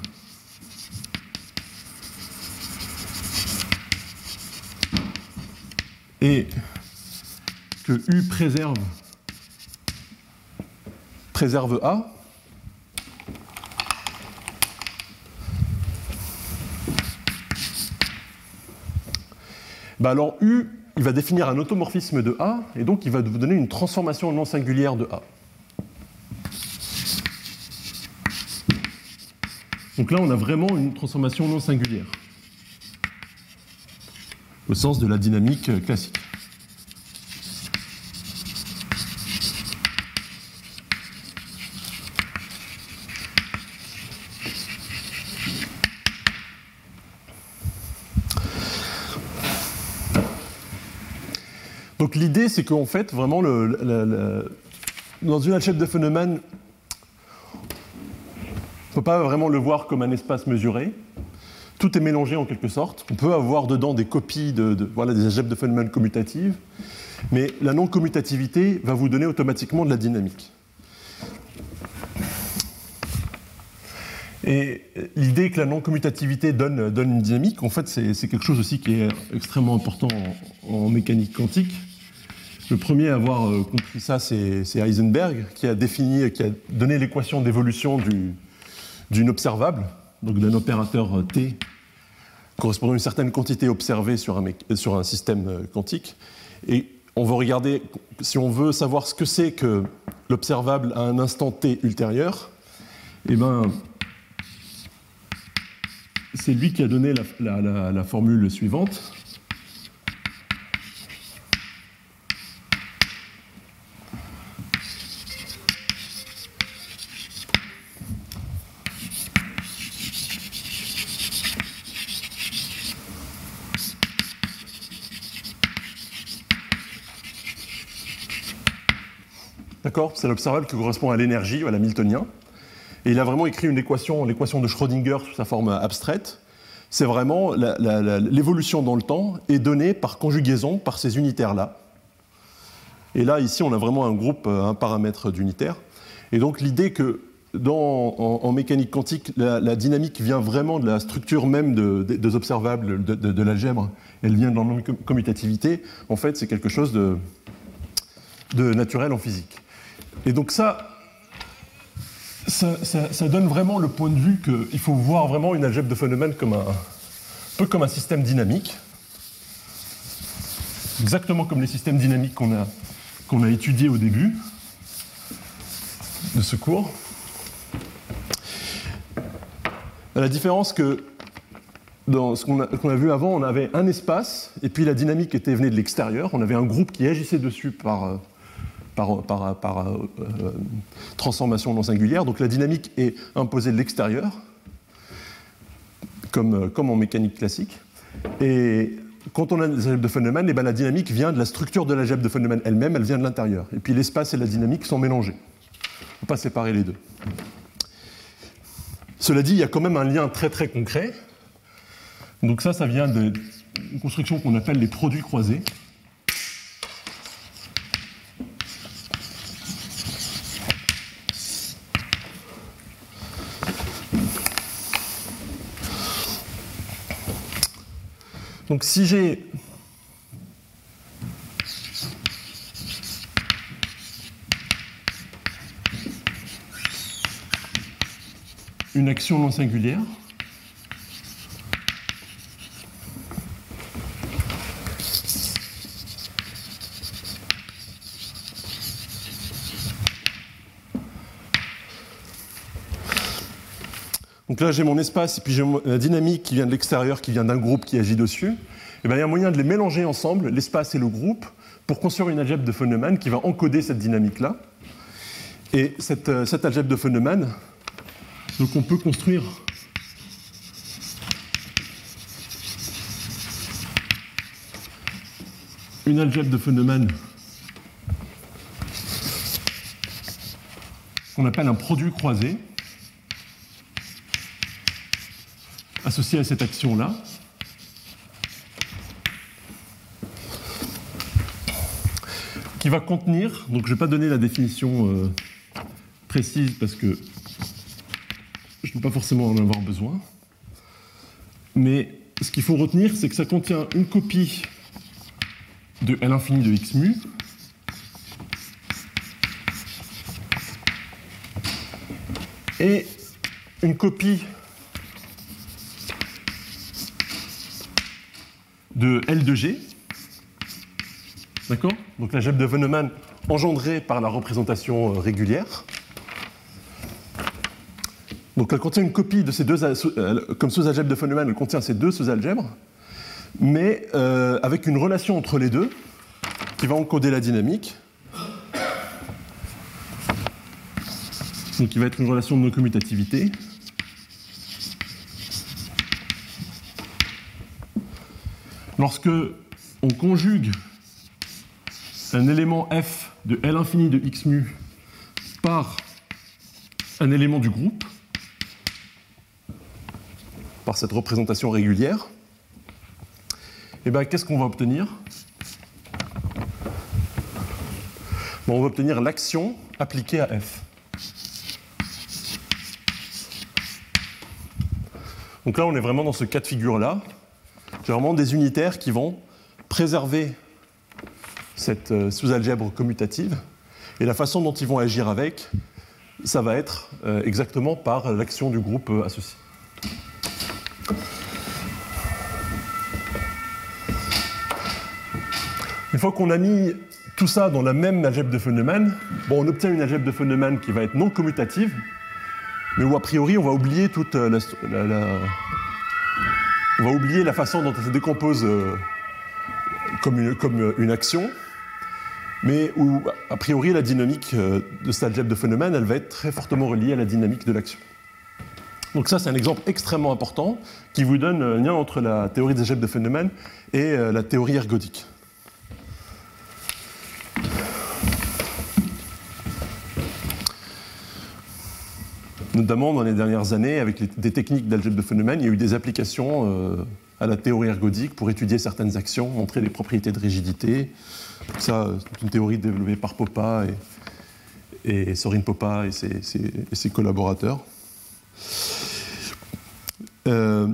Et que U préserve, A, bah alors U, va définir un automorphisme de A, et donc il va vous donner une transformation non singulière de A. Donc là, on a vraiment une transformation non singulière, au sens de la dynamique euh, classique. Donc l'idée, c'est qu'en fait, vraiment, dans une alchèque de peut pas vraiment le voir comme un espace mesuré. Tout est mélangé en quelque sorte. On peut avoir dedans des copies de, voilà, des algèbres de Feynman commutatives, mais la non-commutativité va vous donner automatiquement de la dynamique. Et l'idée que la non-commutativité donne, donne une dynamique, en fait, c'est quelque chose aussi qui est extrêmement important en, en mécanique quantique. Le premier à avoir euh, compris ça, c'est Heisenberg, qui a défini, qui a donné l'équation d'évolution du- d'une observable, donc d'un opérateur euh, T correspondant à une certaine quantité observée sur un, un système euh, quantique. Et on va regarder, si on veut savoir ce que c'est que l'observable à un instant T ultérieur, eh ben, c'est lui qui a donné la formule suivante. C'est l'observable qui correspond à l'énergie, à l'hamiltonien. Et il a vraiment écrit une équation, l'équation de Schrödinger sous sa forme abstraite. C'est vraiment l'évolution dans le temps est donnée par conjugaison par ces unitaires-là. Et là, ici, on a vraiment un groupe, euh, un paramètre d'unitaire. Et donc l'idée que en, mécanique quantique, la, dynamique vient vraiment de la structure même de- de- des observables de, de- l'algèbre, elle vient de la non-commutativité, en fait, c'est quelque chose de naturel en physique. Et donc ça, ça, donne vraiment le point de vue qu'il faut voir vraiment une algèbre de Feynman comme un, peu comme un système dynamique, exactement comme les systèmes dynamiques qu'on a, a étudiés au début de ce cours. À la différence que dans ce qu'on a, a vu avant, on avait un espace, et puis la dynamique était venue de l'extérieur, on avait un groupe qui agissait dessus par, euh, par, euh, euh, transformation non singulière. Donc la dynamique est imposée de l'extérieur, comme, euh, en mécanique classique. Et quand on a des algèbres de Feynman, eh ben, la dynamique vient de la structure de l'algèbre de Feynman elle-même, elle vient de l'intérieur. Et puis l'espace et la dynamique sont mélangés. On ne peut pas séparer les deux. Cela dit, il y a quand même un lien très très concret. Donc ça, ça vient d'une construction qu'on appelle les produits croisés. Donc si j'ai une action non singulière, là, j'ai mon espace et puis j'ai la dynamique qui vient de l'extérieur, qui vient d'un groupe qui agit dessus. Et bien, il y a moyen de les mélanger ensemble, l'espace et le groupe, pour construire une algèbre de Feynman qui va encoder cette dynamique-là. Et cette, euh, cette algèbre de Feynman, donc on peut construire une algèbre de Feynman qu'on appelle un produit croisé. Associé à cette action-là. Qui va contenir, donc je ne vais pas donner la définition euh, précise parce que je ne peux pas forcément en avoir besoin. Mais ce qu'il faut retenir, c'est que ça contient une copie de L infini de x mu et une copie de L de G. D'accord Donc l'algèbre de Veneman engendrée par la représentation euh, régulière. Donc elle contient une copie de ces deux, comme sous-algèbre de Feynman, elle contient ces deux sous-algèbres, mais euh, avec une relation entre les deux qui va encoder la dynamique. Donc il va être une relation de non-commutativité. Lorsque on conjugue un élément f de L infini de x mu par un élément du groupe, par cette représentation régulière, eh bien qu'est-ce qu'on va obtenir? On va obtenir l'action appliquée à f. Donc là, on est vraiment dans ce cas de figure-là. J'ai vraiment des unitaires qui vont préserver cette euh, sous-algèbre commutative. Et la façon dont ils vont agir avec, ça va être euh, exactement par l'action du groupe euh, associé. Une fois qu'on a mis tout ça dans la même algèbre de Feynman, bon, on obtient une algèbre de Feynman qui va être non commutative, mais où a priori on va oublier toute la, on va oublier la façon dont elle se décompose comme, une, comme une action, mais où, a priori, la dynamique euh, de cette algèbre de phénomène, elle va être très fortement reliée à la dynamique de l'action. Donc ça, c'est un exemple extrêmement important qui vous donne un lien entre la théorie des algèbres de phénomènes et euh, la théorie ergodique. Notamment dans les dernières années, avec des techniques d'algèbre de phénomènes, il y a eu des applications euh, à la théorie ergodique pour étudier certaines actions, montrer les propriétés de rigidité, ça, c'est une théorie développée par Popa et, et Sorin Popa et ses, collaborateurs. Euh,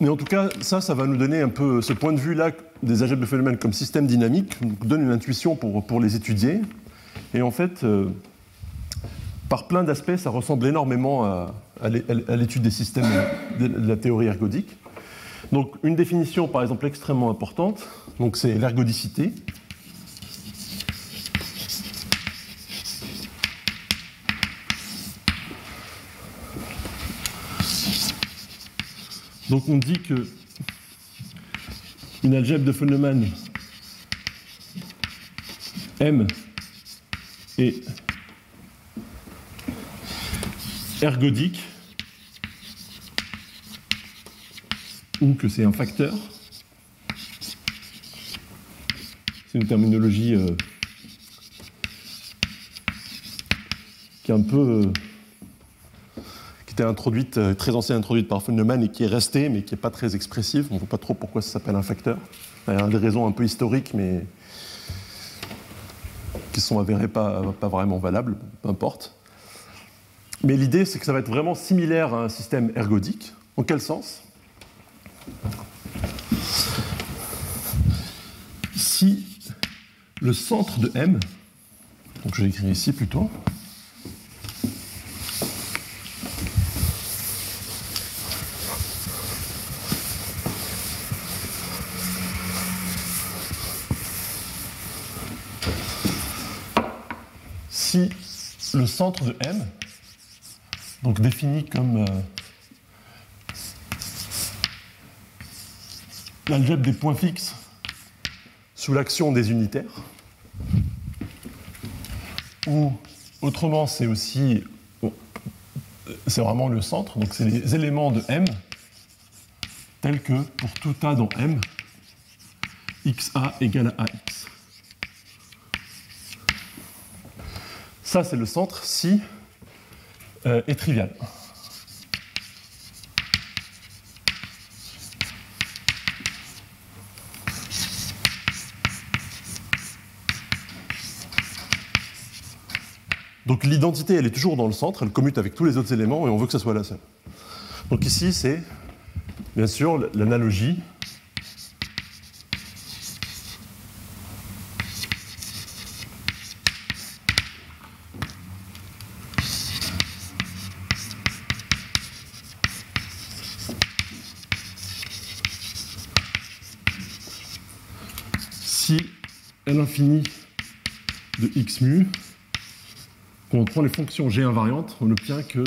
mais en tout cas, ça, ça va nous donner un peu ce point de vue-là des algèbres de phénomènes comme système dynamique, nous donne une intuition pour, pour les étudier. Et en fait, euh, par plein d'aspects, ça ressemble énormément à, l'étude des systèmes de la théorie ergodique. Donc, une définition, par exemple, extrêmement importante, c'est l'ergodicité. Donc on dit que une algèbre de Feynman M est ergodique ou que c'est un facteur. C'est une terminologie euh, qui est un peu euh, était introduite, euh, très ancienne introduite par Feynman et qui est restée, mais qui n'est pas très expressive. On ne voit pas trop pourquoi ça s'appelle un facteur. Il y a des raisons un peu historiques, mais qui sont avérées pas, pas vraiment valables, peu importe. Mais l'idée, c'est que ça va être vraiment similaire à un système ergodique. En quel sens? Si le centre de M, donc je l'écris ici plutôt, le centre de M, donc défini comme euh, l'algèbre des points fixes sous l'action des unitaires, ou autrement c'est aussi, c'est vraiment le centre, donc c'est les éléments de M tels que pour tout A dans M, xa égale à ax. Ça, c'est le centre si est trivial. Donc l'identité, elle est toujours dans le centre, elle commute avec tous les autres éléments et on veut que ce soit la seule. Donc ici, c'est bien sûr l'analogie x mu, quand on prend les fonctions g invariantes, on obtient que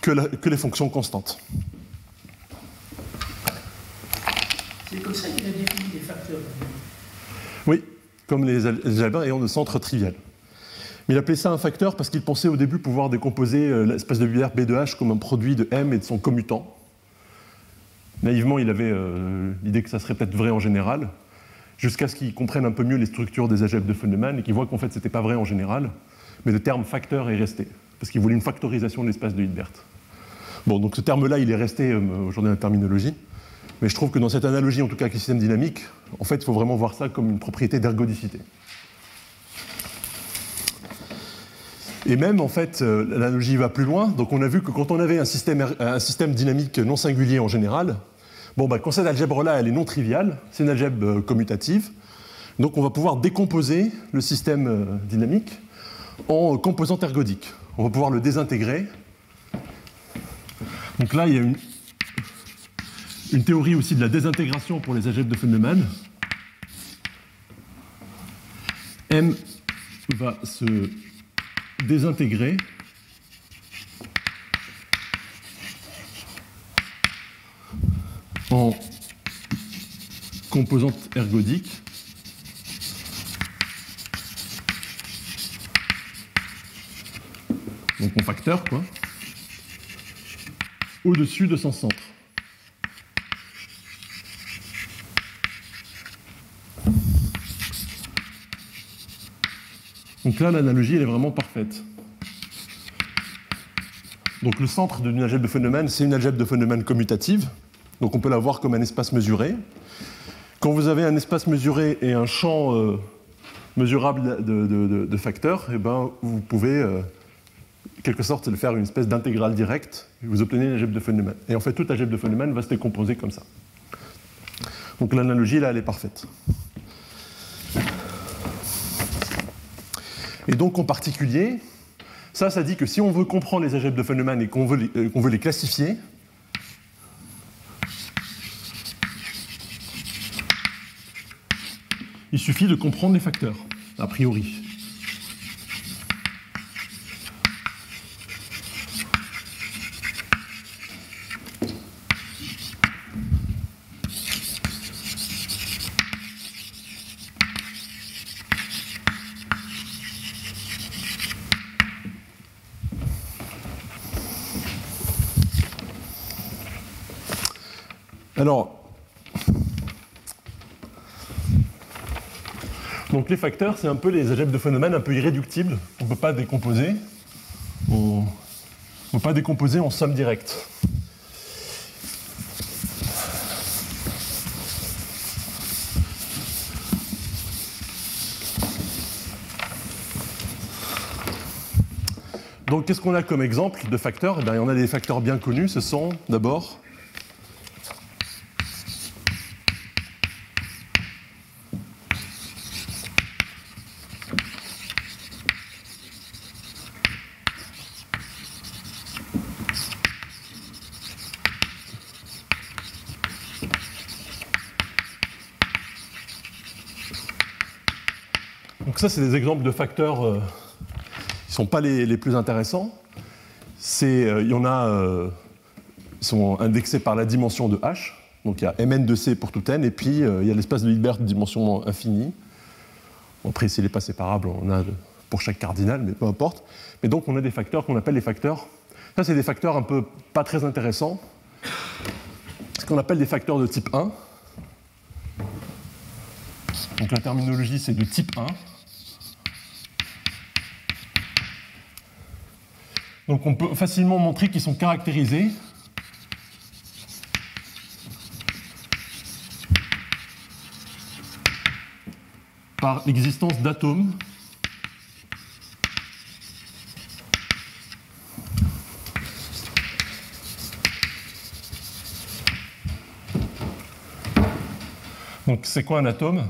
que, que les fonctions constantes. C'est comme ça qu'il a défini les facteurs. Oui, comme les algèbres ayant de centre trivial. Mais il appelait ça un facteur parce qu'il pensait au début pouvoir décomposer euh, l'espèce de binaire B de H comme un produit de M et de son commutant. Naïvement, il avait euh, l'idée que ça serait peut-être vrai en général, jusqu'à ce qu'il comprenne un peu mieux les structures des algèbres de Feynman et qu'il voit qu'en fait, ce n'était pas vrai en général, mais le terme facteur est resté, parce qu'il voulait une factorisation de l'espace de Hilbert. Bon, donc ce terme-là, il est resté euh, aujourd'hui dans la terminologie, mais je trouve que dans cette analogie, en tout cas avec les systèmes dynamiques, en fait, il faut vraiment voir ça comme une propriété d'ergodicité. Et même, en fait, euh, l'analogie va plus loin. Donc, on a vu que quand on avait un système, un système dynamique non singulier en général, bon, bah, quand cette algèbre-là, elle est non triviale, c'est une algèbre euh, commutative. Donc, on va pouvoir décomposer le système euh, dynamique en composante ergodique. On va pouvoir le désintégrer. Donc là, il y a une, une théorie aussi de la désintégration pour les algèbres de Feynman. M va se désintégrer en composante ergodique donc en facteur quoi, au-dessus de son centre. Donc là, l'analogie, est vraiment parfaite. Donc le centre d'une algèbre de phénomène, c'est une algèbre de phénomène commutative. Donc on peut la voir comme un espace mesuré. Quand vous avez un espace mesuré et un champ euh, mesurable de, facteurs, eh ben, vous pouvez, euh, quelque sorte, faire une espèce d'intégrale directe. Vous obtenez une algèbre de phénomène. Et en fait, toute algèbre de phénomène va se décomposer comme ça. Donc l'analogie, là, elle est parfaite. Et donc en particulier, ça, ça dit que si on veut comprendre les algèbres de Feynman et qu'on veut, euh, veut les classifier, il suffit de comprendre les facteurs, a priori. Alors, donc les facteurs, c'est un peu les algèbres de phénomènes un peu irréductibles. On ne peut pas décomposer. En somme directe. Donc, qu'est-ce qu'on a comme exemple de facteurs? Eh Il y en a des facteurs bien connus. Ce sont d'abord c'est des exemples de facteurs euh, qui ne sont pas les, plus intéressants. Euh, il y en a, euh, sont indexés par la dimension de h. Donc il y a mn de c pour tout n, et puis il y a l'espace de Hilbert de dimension infinie. après, s'il n'est pas séparable, on a pour chaque cardinal, mais peu importe. Mais donc on a des facteurs qu'on appelle les facteurs. Ça, c'est des facteurs un peu pas très intéressants. Ce qu'on appelle des facteurs de type 1. Donc la terminologie, c'est de type 1. Donc on peut facilement montrer qu'ils sont caractérisés. Par l'existence d'atomes. Donc c'est quoi un atome?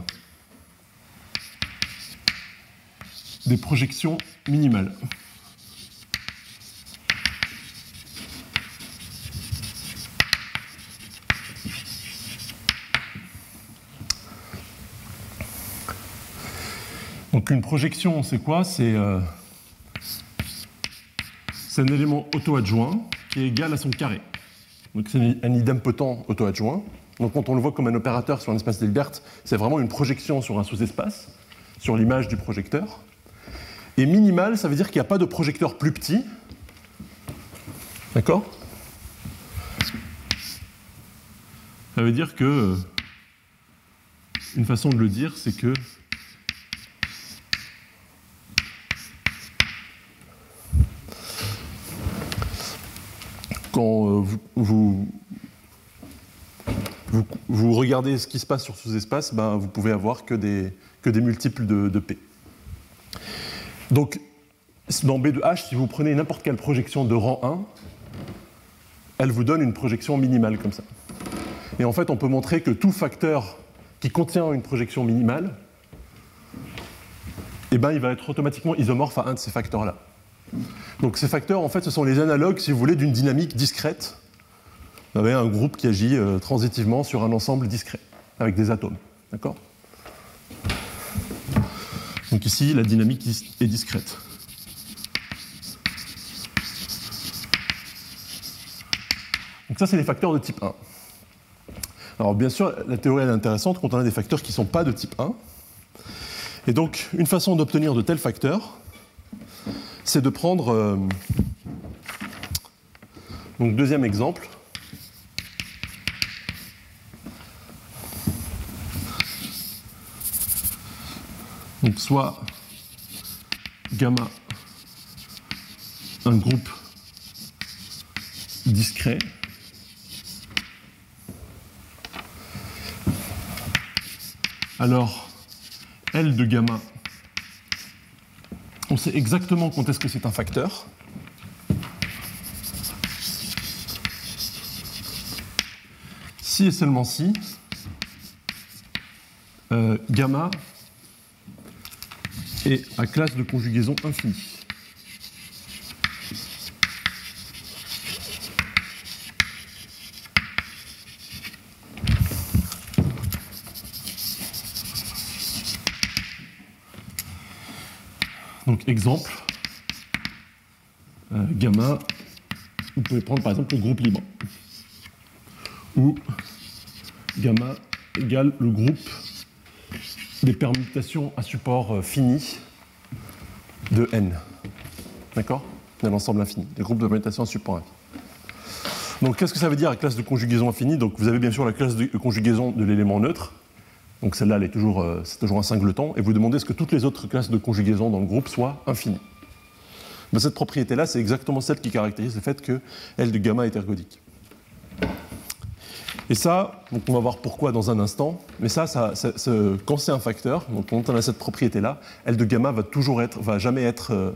Des projections minimales. Une projection, c'est quoi? C'est euh, un élément auto-adjoint qui est égal à son carré. Donc c'est un idempotent auto-adjoint. Donc quand on le voit comme un opérateur sur un espace Hilbert, c'est vraiment une projection sur un sous-espace, sur l'image du projecteur. Et minimal, ça veut dire qu'il n'y a pas de projecteur plus petit. D'accord? Ça veut dire que, une façon de le dire, c'est que vous, regardez ce qui se passe sur sous-espace, ben, vous pouvez avoir que des, multiples de, de P. Donc, dans B de H, si vous prenez n'importe quelle projection de rang 1, elle vous donne une projection minimale comme ça. Et en fait, on peut montrer que tout facteur qui contient une projection minimale, eh ben, il va être automatiquement isomorphe à un de ces facteurs-là. Donc ces facteurs, en fait, ce sont les analogues, si vous voulez, d'une dynamique discrète. Vous avez un groupe qui agit euh, transitivement sur un ensemble discret, avec des atomes. D'accord? Donc ici, la dynamique est discrète. Donc ça, c'est les facteurs de type 1. Alors bien sûr, la théorie est intéressante quand on a des facteurs qui ne sont pas de type 1. Et donc, une façon d'obtenir de tels facteurs, c'est de prendre. Euh, deuxième exemple. Donc, soit gamma, un groupe discret. Alors, L de gamma sait exactement quand est-ce que c'est un facteur. Si et seulement si, euh, gamma est à classe de conjugaison infinie. Donc exemple, euh, gamma, vous pouvez prendre par exemple le groupe libre. Ou gamma égale le groupe des permutations à support euh, fini de n. D'accord? D'un ensemble infini, des groupes de permutations à support infini. Donc qu'est-ce que ça veut dire la classe de conjugaison infinie? Donc vous avez bien sûr la classe de conjugaison de l'élément neutre, donc celle-là, euh, c'est toujours un singleton, et vous demandez ce que toutes les autres classes de conjugaison dans le groupe soient infinies. Mais cette propriété-là, c'est exactement celle qui caractérise le fait que L de gamma est ergodique. Et ça, donc on va voir pourquoi dans un instant, mais ça, ça, quand c'est un facteur, donc quand on a cette propriété-là, L de gamma va toujours être, va jamais être euh,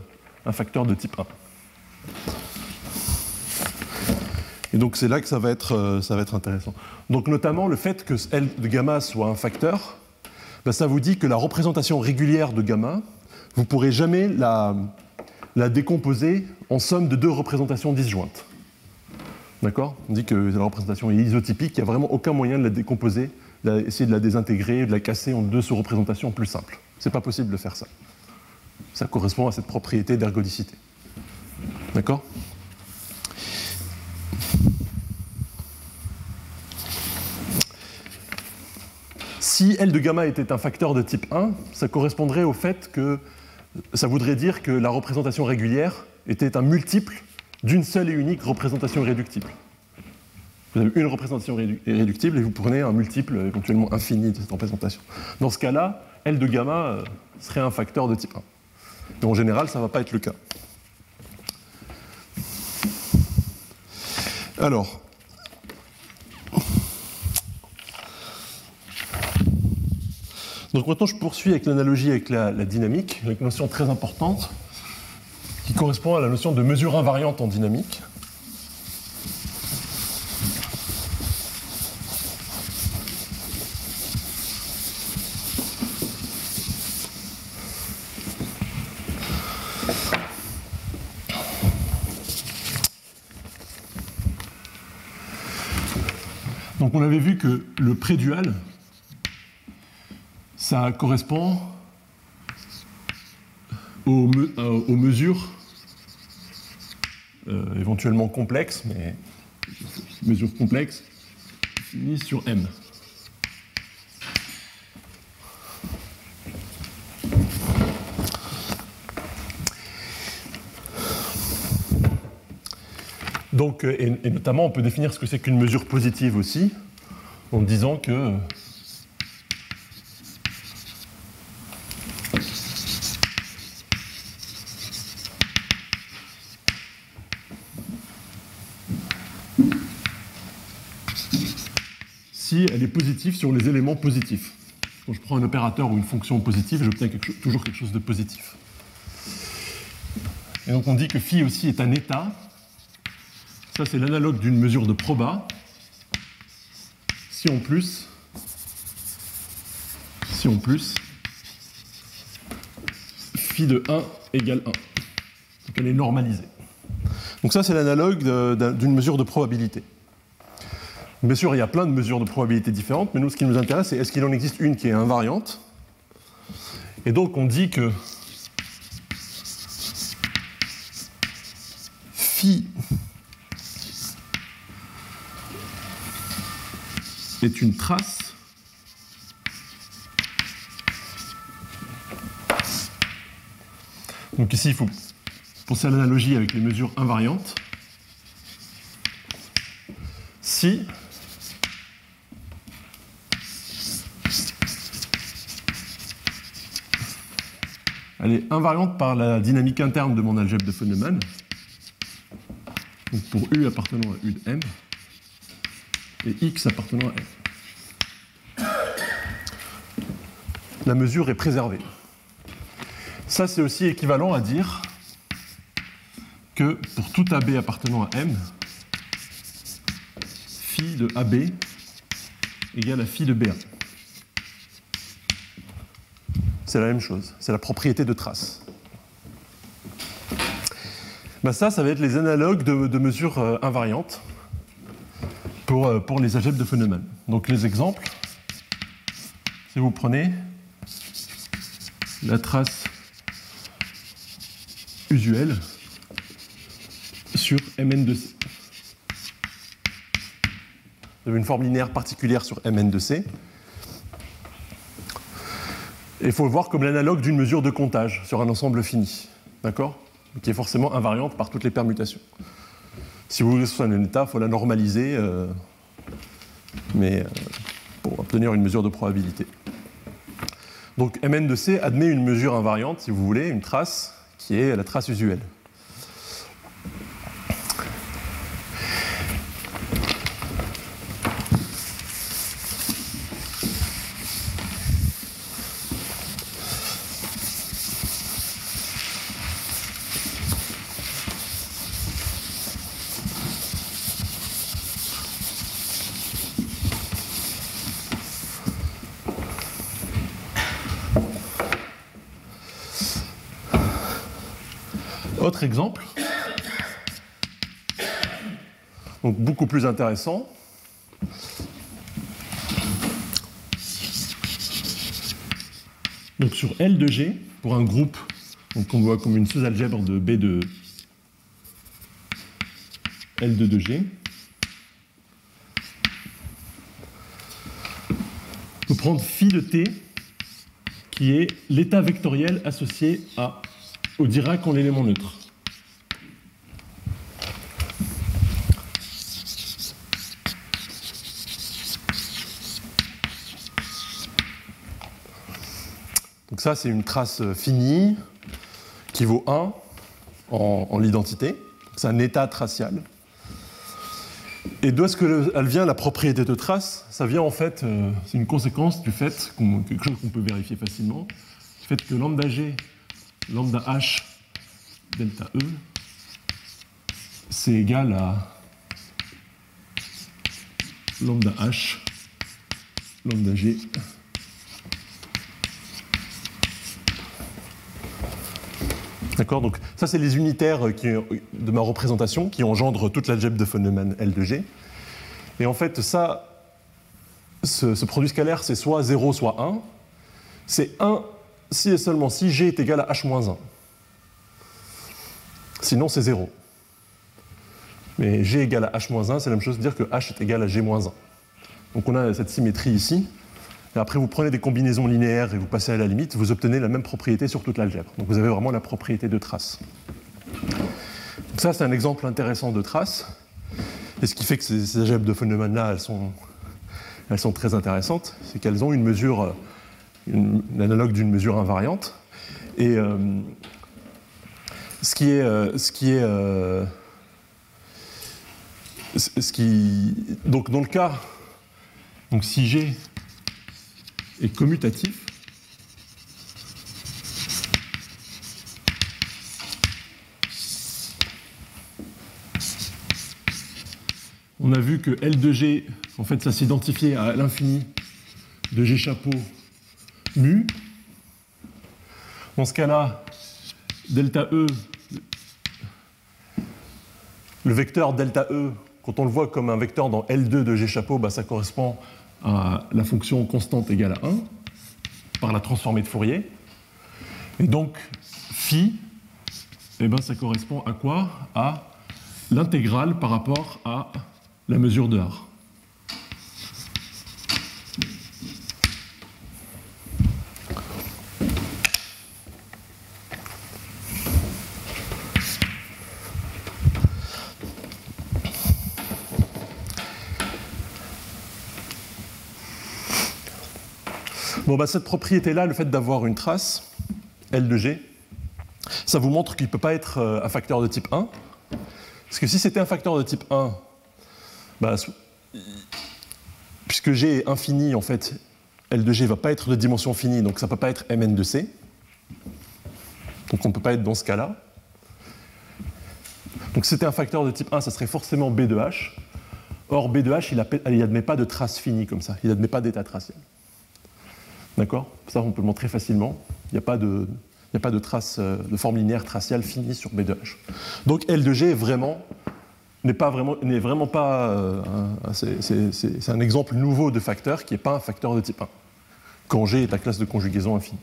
un facteur de type 1. Et donc c'est là que ça va, être, euh, ça va être intéressant. Donc notamment le fait que L de gamma soit un facteur, ben, ça vous dit que la représentation régulière de gamma, vous ne pourrez jamais la, la décomposer en somme de deux représentations disjointes. D'accord? On dit que la représentation est isotypique, il n'y a vraiment aucun moyen de la décomposer, d'essayer de la désintégrer, de la casser en deux sous-représentations plus simples. C'est pas possible de faire ça. Ça correspond à cette propriété d'ergodicité. D'accord? Si L de gamma était un facteur de type 1, ça correspondrait au fait que ça voudrait dire que la représentation régulière était un multiple d'une seule et unique représentation irréductible. Vous avez une représentation irréductible et vous prenez un multiple éventuellement infini de cette représentation. Dans ce cas-là, L de gamma euh, serait un facteur de type 1. Mais en général, ça ne va pas être le cas. Alors, Donc maintenant, je poursuis avec l'analogie avec la, dynamique, une notion très importante qui correspond à la notion de mesure invariante en dynamique. Avait vu que le prédual, ça correspond aux, euh, mesures euh, éventuellement complexes, mais mesure complexe, finie sur M. Donc, euh, et notamment, on peut définir ce que c'est qu'une mesure positive aussi, en disant que si elle est positive sur les éléments positifs. Quand je prends un opérateur ou une fonction positive, j'obtiens toujours quelque chose de positif. Et donc on dit que phi aussi est un état. Ça, c'est l'analogue d'une mesure de proba. Si en plus, si en plus, phi de 1 égale 1. Donc elle est normalisée. Donc ça, c'est l'analogue d'une mesure de probabilité. Bien sûr, il y a plein de mesures de probabilité différentes, mais nous, ce qui nous intéresse, c'est est-ce qu'il en existe une qui est invariante? Et donc, on dit que phi est une trace Donc ici, il faut penser à l'analogie avec les mesures invariantes. Si elle est invariante par la dynamique interne de mon algèbre de Feynman, donc pour U appartenant à U de M, et X appartenant à M. La mesure est préservée. Ça, c'est aussi équivalent à dire que pour tout AB appartenant à M, phi de AB égale à phi de BA. C'est la même chose, c'est la propriété de trace. Ben ça, ça va être les analogues de, de mesures euh, invariantes pour, euh, pour les algèbres de Feynman. Donc les exemples, si vous prenez la trace usuelle sur Mn de C. Vous avez une forme linéaire particulière sur Mn de C. Et il faut le voir comme l'analogue d'une mesure de comptage sur un ensemble fini. D'accord? Qui est forcément invariante par toutes les permutations. Si vous voulez soit un état, il faut la normaliser, euh, mais euh, pour obtenir une mesure de probabilité. Donc Mn de C admet une mesure invariante, si vous voulez, une trace, qui est la trace usuelle. Autre exemple, donc beaucoup plus intéressant. Donc sur L de G, pour un groupe qu'on voit comme une sous-algèbre de B de L de 2G, on peut prendre phi de T, qui est l'état vectoriel associé au Dirac en l'élément neutre. Ça, c'est une trace finie qui vaut 1 en, en l'identité. C'est un état tracial. Et d'où est-ce qu'elle vient la propriété de trace Ça vient en fait, euh, c'est une conséquence du fait, quelque chose qu'on peut vérifier facilement, du fait que lambda g, lambda h, delta e, c'est égal à lambda h, lambda g, D'accord Donc, ça, c'est les unitaires qui, de ma représentation qui engendrent toute l'algèbre de Feynman L de G. Et en fait, ça, ce, produit scalaire, c'est soit 0, soit 1. C'est 1 si et seulement si G est égal à H-1. Sinon, c'est 0. Mais G égale à H-1, c'est la même chose que dire que H est égal à G-1. Donc on a cette symétrie ici. Après, vous prenez des combinaisons linéaires et vous passez à la limite, vous obtenez la même propriété sur toute l'algèbre. Donc vous avez vraiment la propriété de trace. Donc ça, c'est un exemple intéressant de trace. Et ce qui fait que ces, algèbres de Feynman-là, elles sont, elles sont très intéressantes, c'est qu'elles ont une mesure, une, analogue d'une mesure invariante. Et euh, ce qui est, euh, ce qui est euh, ce qui, donc dans le cas, donc si G est commutatif, on a vu que L de G, en fait, ça s'identifiait à l'infini de G chapeau mu. Dans ce cas-là, delta E, le vecteur delta E quand on le voit comme un vecteur dans L2 de G chapeau, bah, ça correspond à la fonction constante égale à 1 par la transformée de Fourier. Et donc, phi, eh ben, ça correspond à quoi? À l'intégrale par rapport à la mesure de R. Bah, cette propriété-là, le fait d'avoir une trace, L de G, ça vous montre qu'il ne peut pas être euh, un facteur de type 1. Parce que si c'était un facteur de type 1, bah, puisque G est infini, en fait, L de G ne va pas être de dimension finie, donc ça ne peut pas être Mn de C. Donc on ne peut pas être dans ce cas-là. Donc si c'était un facteur de type 1, ça serait forcément B de H. Or, B de H, il n'admet pas de trace finie comme ça, il n'admet pas d'état traciel. D'accord? Ça, on peut le montrer facilement. Il n'y a pas de, a pas de trace euh, de forme linéaire traciale finie sur B de H. Donc L de G est vraiment n'est pas vraiment, n'est vraiment pas, euh, c'est un exemple nouveau de facteur qui n'est pas un facteur de type 1, quand G est la classe de conjugaison infinie.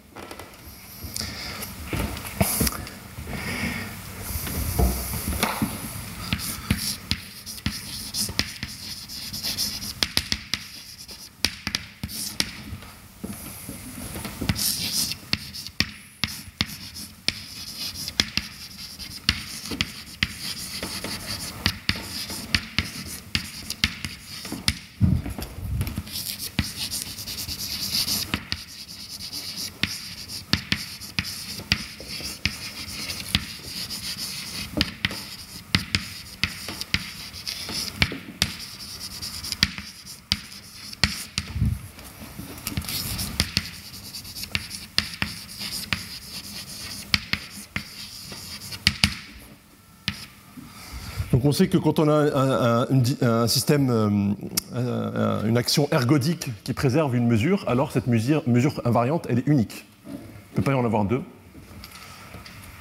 On sait que quand on a un, système, euh, une action ergodique qui préserve une mesure, alors cette mesure, invariante, elle est unique. Il ne peut pas y en avoir deux.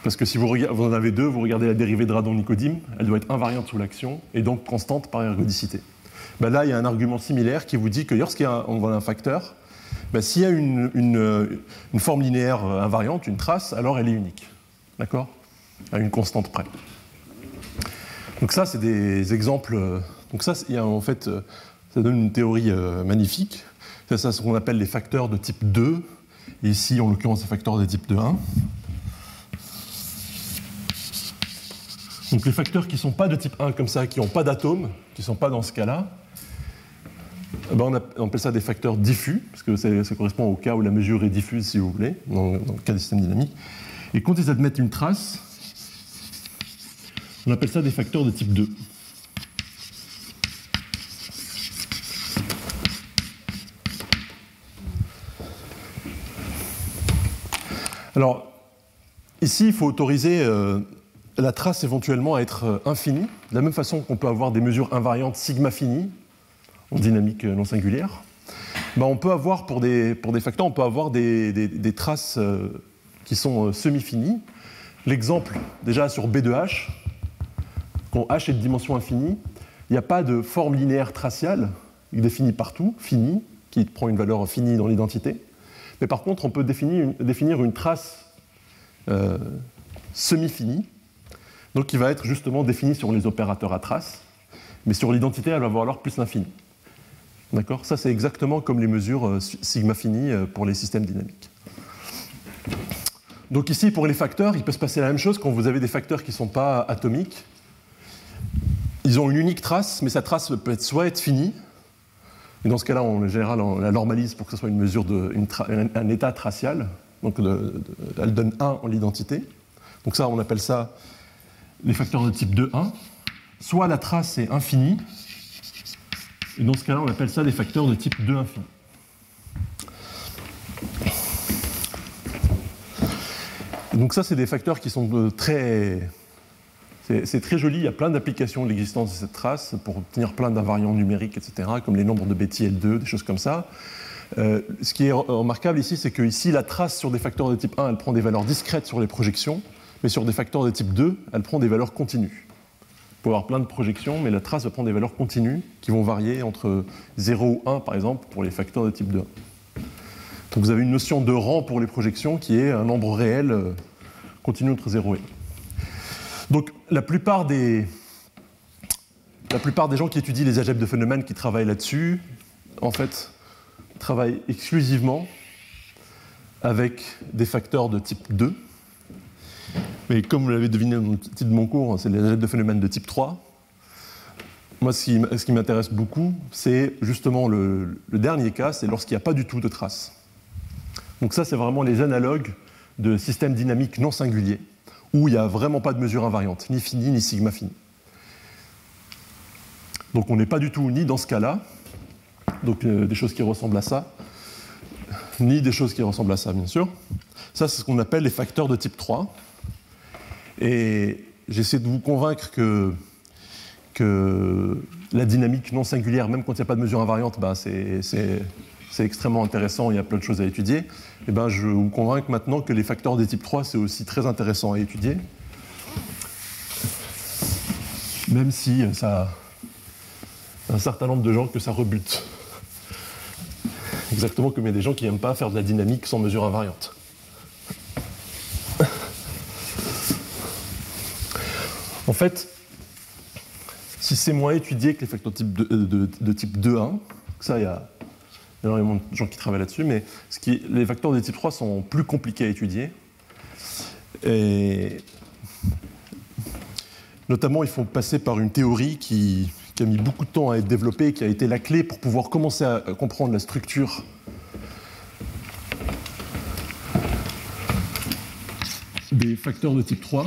Parce que si vous, en avez deux, vous regardez la dérivée de Radon-Nicodime, elle doit être invariante sous l'action et donc constante par ergodicité. Ben là, il y a un argument similaire qui vous dit que lorsqu'on voit un facteur, ben s'il y a une, forme linéaire invariante, une trace, alors elle est unique. D'accord? À une constante près. Donc ça, c'est des exemples. Euh, donc ça, en fait, euh, ça donne une théorie euh, magnifique. C'est ce qu'on appelle les facteurs de type 2. Et ici, en l'occurrence, les facteurs de type 1. Donc les facteurs qui ne sont pas de type 1 comme ça, qui n'ont pas d'atomes, qui ne sont pas dans ce cas-là, eh ben, on, appelle ça des facteurs diffus, parce que ça correspond au cas où la mesure est diffuse, si vous voulez, dans le cas des systèmes dynamiques. Et quand ils admettent une trace, on appelle ça des facteurs de type 2. Alors, ici, il faut autoriser euh, la trace éventuellement à être euh, infinie, de la même façon qu'on peut avoir des mesures invariantes sigma finies en dynamique euh, non singulière. Ben, on peut avoir, pour des, facteurs, on peut avoir des, traces qui sont semi-finies. L'exemple, déjà sur B de H, quand H est de dimension infinie, il n'y a pas de forme linéaire traciale définie partout, finie, qui prend une valeur finie dans l'identité. Mais par contre, on peut définir une, trace euh, semi-finie, donc qui va être justement définie sur les opérateurs à trace, mais sur l'identité, elle va valoir plus l'infini. D'accord? Ça, c'est exactement comme les mesures euh, sigma fini euh, pour les systèmes dynamiques. Donc ici, pour les facteurs, il peut se passer la même chose quand vous avez des facteurs qui ne sont pas atomiques. Ils ont une unique trace, mais sa trace peut soit être finie, et dans ce cas-là, en général, on la normalise pour que ce soit une mesure de, un état tracial. Donc elle donne 1 en l'identité. Donc ça, on appelle ça les facteurs de type 2, 1. Soit la trace est infinie, et dans ce cas-là, on appelle ça des facteurs de type 2 infini. donc ça, c'est des facteurs qui sont très... C'est très joli, il y a plein d'applications de l'existence de cette trace pour obtenir plein d'invariants numériques, etc., comme les nombres de Betty L2, des choses comme ça. Euh, ce qui est remarquable ici, c'est que ici, la trace sur des facteurs de type 1, elle prend des valeurs discrètes sur les projections, mais sur des facteurs de type 2, elle prend des valeurs continues. Vous pouvez avoir plein de projections, mais la trace va prendre des valeurs continues qui vont varier entre 0 ou 1, par exemple, pour les facteurs de type 2. Donc vous avez une notion de rang pour les projections qui est un nombre réel euh, continu entre 0 et 1. Donc la plupart des, gens qui étudient les algèbres de phénomènes qui travaillent là-dessus, en fait, travaillent exclusivement avec des facteurs de type 2 mais comme vous l'avez deviné dans le titre de mon cours, c'est les algèbres de phénomènes de type 3. Moi, ce qui, m'intéresse beaucoup, c'est justement le, dernier cas, c'est lorsqu'il n'y a pas du tout de traces. Donc ça, c'est vraiment les analogues de systèmes dynamiques non singuliers, où il n'y a vraiment pas de mesure invariante, ni fini, ni sigma fini. Donc on n'est pas du tout ni dans ce cas-là, donc euh, des choses qui ressemblent à ça, ni des choses qui ressemblent à ça, bien sûr. Ça, c'est ce qu'on appelle les facteurs de type 3. Et j'essaie de vous convaincre que, la dynamique non singulière, même quand il n'y a pas de mesure invariante, bah, c'est extrêmement intéressant, il y a plein de choses à étudier. Et ben, je vous convainc maintenant que les facteurs des types 3, c'est aussi très intéressant à étudier. Même si ça a un certain nombre de gens que ça rebute. Exactement comme il y a des gens qui n'aiment pas faire de la dynamique sans mesure invariante. En fait, si c'est moins étudié que les facteurs de type, 2.1, ça, il y a énormément de gens qui travaillent là-dessus, mais les facteurs de type 3 sont plus compliqués à étudier. Notamment, il faut passer par une théorie qui, qui, a mis beaucoup de temps à être développée, qui a été la clé pour pouvoir commencer à comprendre la structure des facteurs de type 3.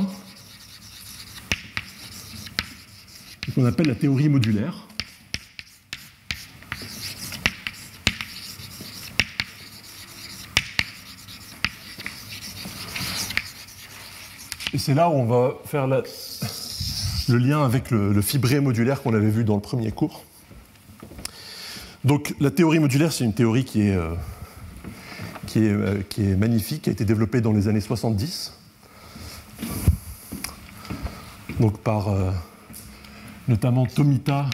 qu'on appelle la théorie modulaire. C'est là où on va faire le lien avec le, fibré modulaire qu'on avait vu dans le premier cours. Donc la théorie modulaire, c'est une théorie qui est, euh, qui, est, euh, qui est magnifique, qui a été développée dans les années 70. Donc par euh, notamment Tomita,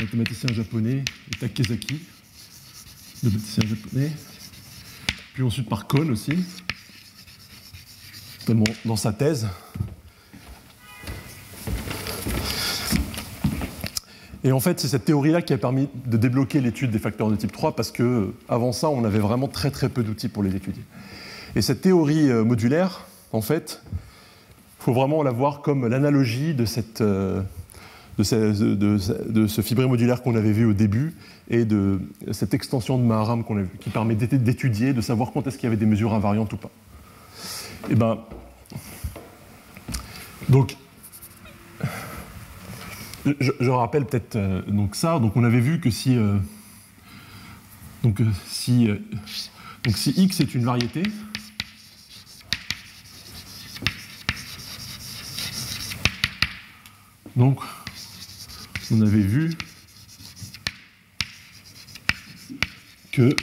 mathématicien japonais, et Takezaki, mathématicien japonais, puis ensuite par Kohn aussi, dans sa thèse. Et en fait, c'est cette théorie-là qui a permis de débloquer l'étude des facteurs de type 3 parce que avant ça, on avait vraiment très très peu d'outils pour les étudier. Et cette théorie euh, modulaire, en fait, il faut vraiment la voir comme l'analogie de, euh, de, ce fibré modulaire qu'on avait vu au début et de cette extension de Maharam qu'on a vu, qui permet d'étudier, de savoir quand est-ce qu'il y avait des mesures invariantes ou pas. Eh ben, donc, je, rappelle peut-être euh, donc ça. Donc, on avait vu que si, euh, donc, si, donc si x est une variété, Donc, on avait vu que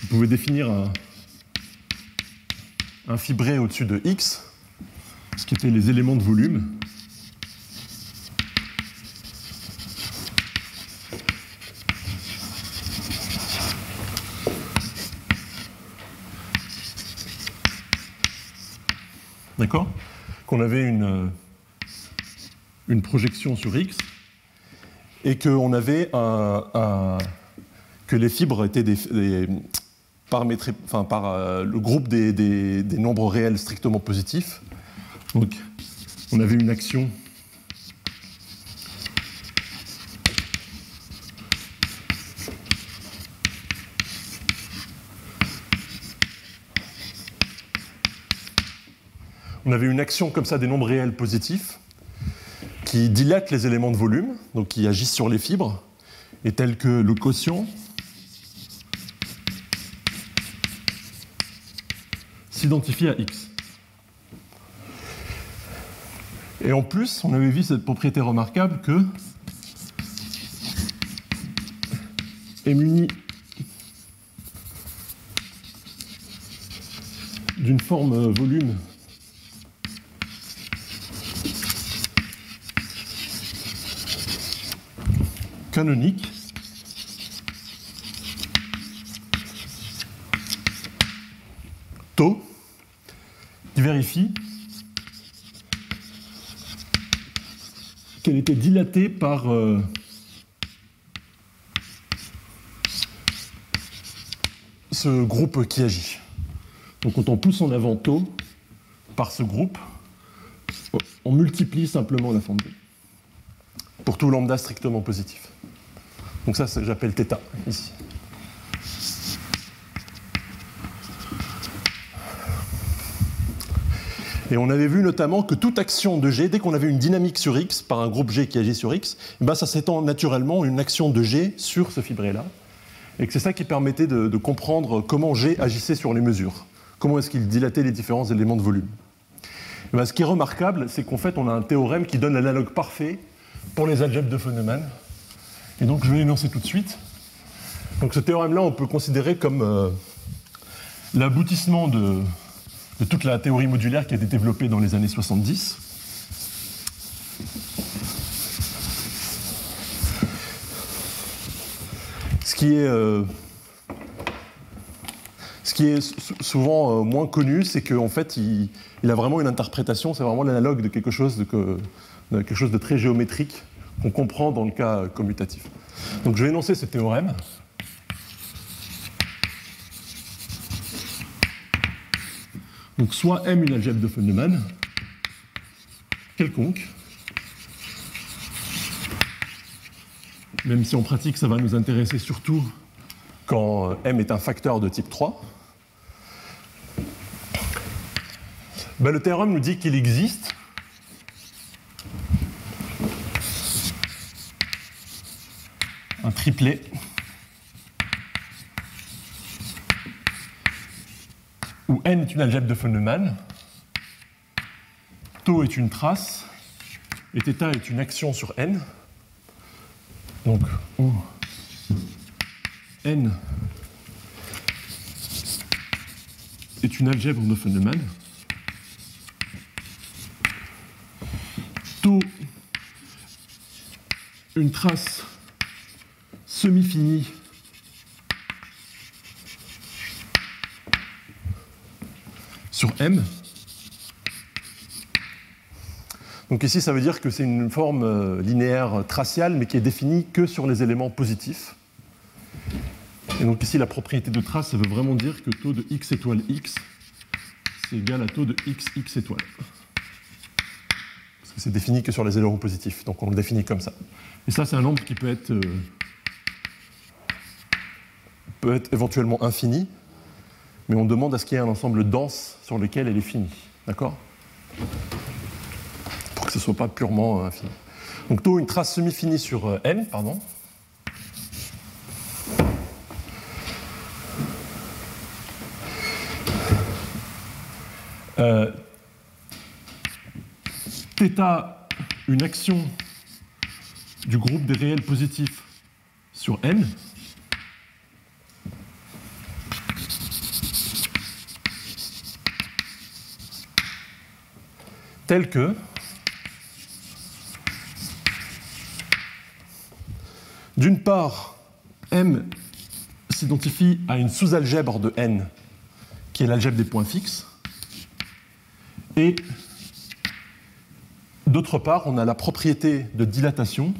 vous pouvez définir un, fibré au-dessus de x, ce qui était les éléments de volume. D'accord? Qu'on avait une une projection sur X et qu'on avait un, que les fibres étaient des, par euh, le groupe des, des, nombres réels strictement positifs. Donc, on avait une action on avait une action comme ça des nombres réels positifs qui dilatent les éléments de volume, donc qui agissent sur les fibres, et tels que le quotient s'identifie à x. Et en plus, on avait vu cette propriété remarquable que est muni d'une forme volume canonique qu'elle était dilatée par euh, ce groupe qui agit. Donc quand on pousse en avant taux par ce groupe, on multiplie simplement la forme pour tout lambda strictement positif. Donc ça, j'appelle θ ici. Et on avait vu notamment que toute action de G, dès qu'on avait une dynamique sur X par un groupe G qui agit sur X, eh ben ça s'étend naturellement une action de G sur ce fibré-là. Et que c'est ça qui permettait de, comprendre comment G agissait sur les mesures. Comment est-ce qu'il dilatait les différents éléments de volume. Eh ben ce qui est remarquable, c'est qu'en fait, on a un théorème qui donne l'analogue parfait pour les algèbres de Feynman. Et donc je vais l'énoncer tout de suite. Donc ce théorème-là, on peut considérer comme euh, l'aboutissement de, toute la théorie modulaire qui a été développée dans les années 70. Ce qui est, euh, souvent euh, moins connu, c'est qu'en fait, il, a vraiment une interprétation, c'est vraiment l'analogue de quelque chose de, de quelque chose de très géométrique qu'on comprend dans le cas commutatif. Donc je vais énoncer ce théorème. Donc soit M une algèbre de Feynman, quelconque, même si en pratique ça va nous intéresser surtout quand M est un facteur de type 3. Ben, le théorème nous dit qu'il existe un triplet. Où n est une algèbre de Feynman, tau est une trace, et θ est une action sur n. Donc, où n est une algèbre de Feynman, tau une trace semi-fini sur M. Donc ici, ça veut dire que c'est une forme euh, linéaire traciale, mais qui est définie que sur les éléments positifs. Et donc ici, la propriété de trace, ça veut vraiment dire que taux de x étoile x, c'est égal à taux de x x étoile. Parce que c'est défini que sur les éléments positifs, donc on le définit comme ça. Et ça, c'est un nombre qui peut être euh, peut être éventuellement infinie, mais on demande à ce qu'il y ait un ensemble dense sur lequel elle est finie. D'accord? Pour que ce ne soit pas purement euh, infini. Donc taux une trace semi-finie sur euh, n, pardon. Euh, θ, une action du groupe des réels positifs sur n, tel que d'une part, M s'identifie à une sous-algèbre de n, qui est l'algèbre des points fixes, et D'autre part, on a la propriété de dilatation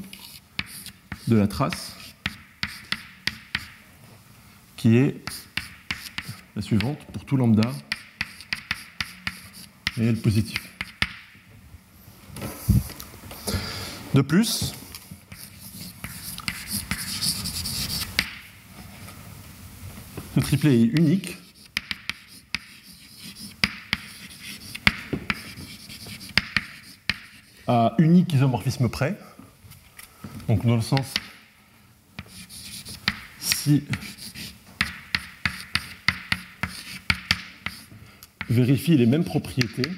de la trace qui est la suivante pour tout lambda réel positif. De plus, ce triplet est unique. à unique isomorphisme près. Donc dans le sens si vérifie les mêmes propriétés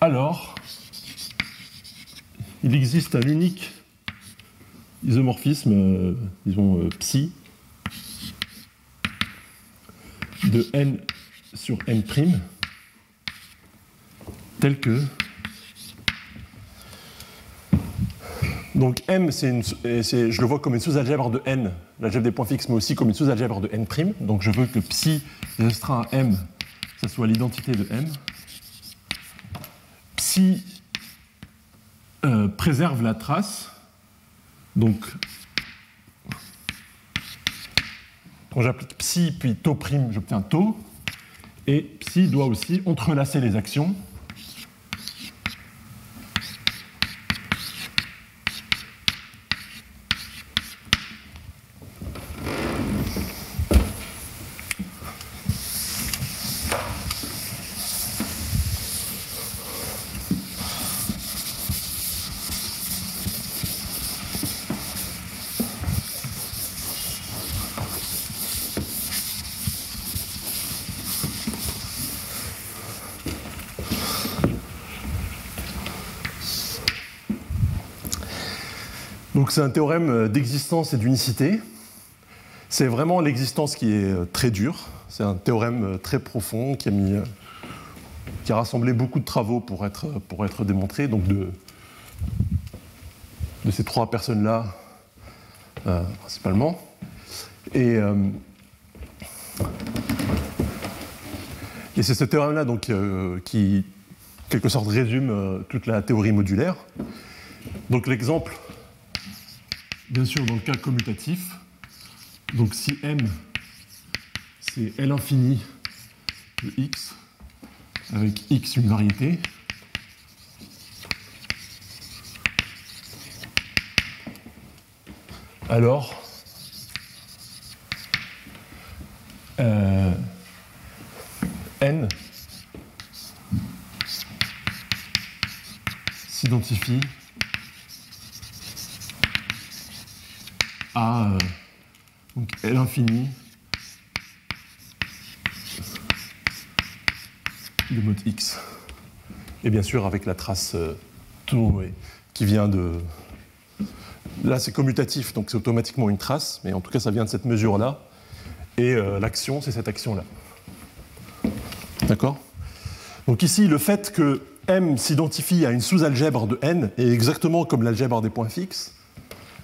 alors il existe un unique isomorphisme, euh, disons, euh, psi de n sur n', tel que. Donc M, une, je le vois comme une sous-algèbre de n, l'algèbre des points fixes, mais aussi comme une sous-algèbre de n'. Donc je veux que psi restreint à m, ça soit l'identité de m. Psi préserve la trace, donc quand j'applique psi puis tau prime, j'obtiens tau. Et psi doit aussi entrelacer les actions. C'est un théorème d'existence et d'unicité. C'est vraiment l'existence qui est euh, très dure. C'est un théorème euh, très profond qui a, mis, euh, qui a rassemblé beaucoup de travaux pour être, pour être démontré. Donc de, de ces trois personnes-là, principalement. Et, et c'est ce théorème-là donc, qui, quelque sorte, résume toute la théorie modulaire. Donc l'exemple bien sûr dans le cas commutatif. Donc si m, c'est L infini de x, avec x une variété, alors euh, n s'identifie à euh, donc L infini de mode X. Et bien sûr avec la trace euh, tout qui vient de... Là c'est commutatif, donc c'est automatiquement une trace, mais en tout cas ça vient de cette mesure-là. Et euh, l'action, c'est cette action-là. D'accord? Donc ici, le fait que M s'identifie à une sous-algèbre de N est exactement comme l'algèbre des points fixes.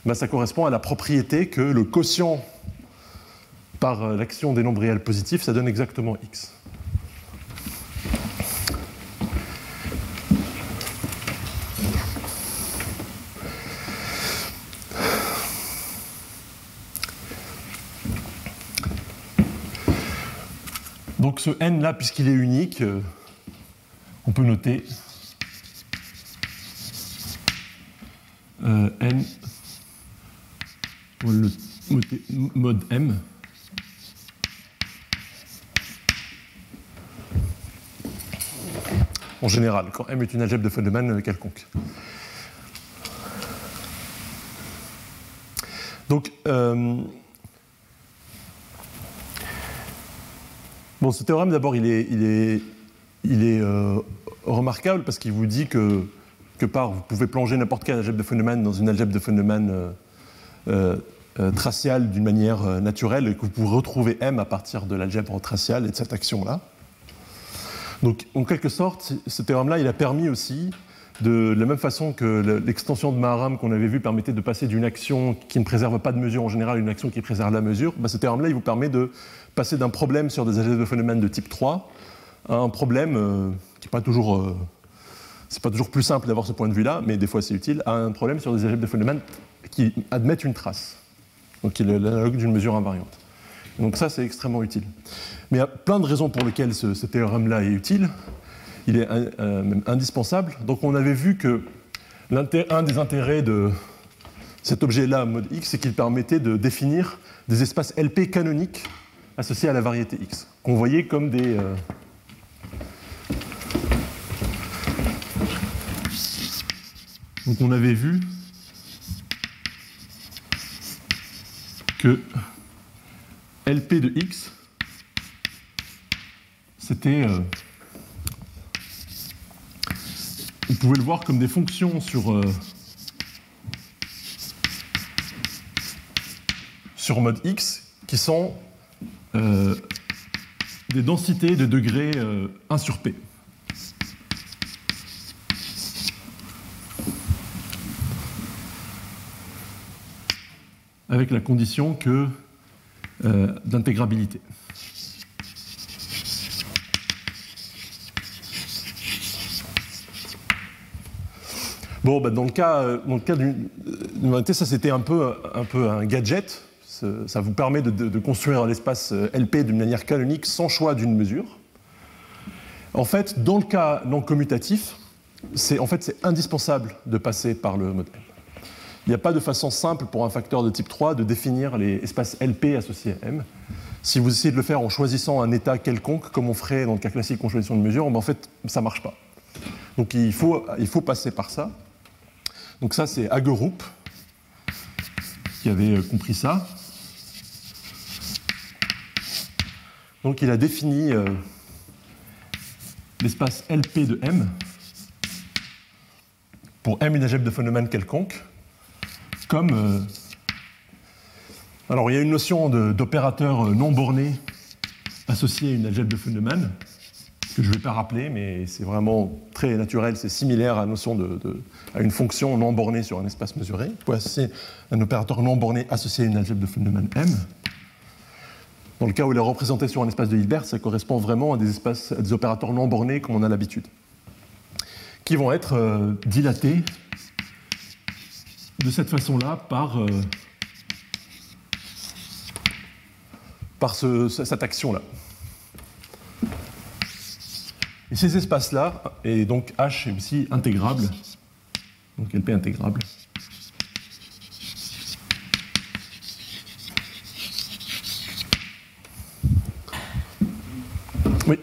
Ben, ça correspond à la propriété que le quotient par euh, l'action des nombres réels positifs, ça donne exactement x. Donc ce n là, puisqu'il est unique, euh, on peut noter euh, n le mode M. En général, quand M est une algèbre de Feynman quelconque. Donc, euh, bon, ce théorème, d'abord, il est, il est, il est euh, remarquable parce qu'il vous dit que, que par, vous pouvez plonger n'importe quelle algèbre de Feynman dans une algèbre de Feynman euh, traciale d'une manière euh, naturelle et que vous pouvez retrouver M à partir de l'algèbre traciale et de cette action-là. Donc, en quelque sorte, ce théorème-là, il a permis aussi de la même façon que l'extension de Maharam qu'on avait vu permettait de passer d'une action qui ne préserve pas de mesure en général à une action qui préserve la mesure, bah, ce théorème-là, il vous permet de passer d'un problème sur des algèbres de phénomènes de type 3 à un problème euh, qui n'est pas toujours... Euh, c'est pas toujours plus simple d'avoir ce point de vue-là, mais des fois c'est utile, à un problème sur des algèbres de phénomènes qui admettent une trace. Donc il est l'analogue d'une mesure invariante. Donc ça, c'est extrêmement utile. Mais il y a plein de raisons pour lesquelles ce, théorème-là est utile. Il est euh, même indispensable. Donc on avait vu que un des intérêts de cet objet-là, mode X, c'est qu'il permettait de définir des espaces LP canoniques associés à la variété X, qu'on voyait comme des... Euh, Donc on avait vu que LP de x, c'était... Euh, vous pouvez le voir comme des fonctions sur, euh, sur mode x qui sont euh, des densités de degré 1 sur p. Avec la condition que euh, d'intégrabilité. Bon, bah, dans le cas, euh, dans le cas d'une ça c'était un peu, un peu un gadget. Ça vous permet de, construire l'espace euh, LP d'une manière canonique sans choix d'une mesure. En fait, dans le cas non commutatif, c'est en fait, indispensable de passer par le modèle. Il n'y a pas de façon simple pour un facteur de type 3 de définir les espaces LP associés à M. Si vous essayez de le faire en choisissant un état quelconque, comme on ferait dans le cas classique en choisissant une mesure, ben, en fait, ça ne marche pas. Donc il faut, passer par ça. Donc ça, c'est Hagerup qui avait compris ça. Donc il a défini euh, l'espace LP de M pour M une algèbre de phénomène quelconque comme. Euh, alors, il y a une notion d'opérateur euh, non borné associé à une algèbre de Feynman, que je ne vais pas rappeler, mais c'est vraiment très naturel, c'est similaire à la notion de, à une fonction non bornée sur un espace mesuré. Vous pouvez associer un opérateur non borné associé à une algèbre de Feynman M. Dans le cas où il est représenté sur un espace de Hilbert, ça correspond vraiment à des, espaces, des opérateurs non bornés comme on a l'habitude, qui vont être euh, dilatés de cette façon-là par, euh, par cette action-là. Et ces espaces-là, et donc H est aussi intégrable, donc LP intégrable. Oui.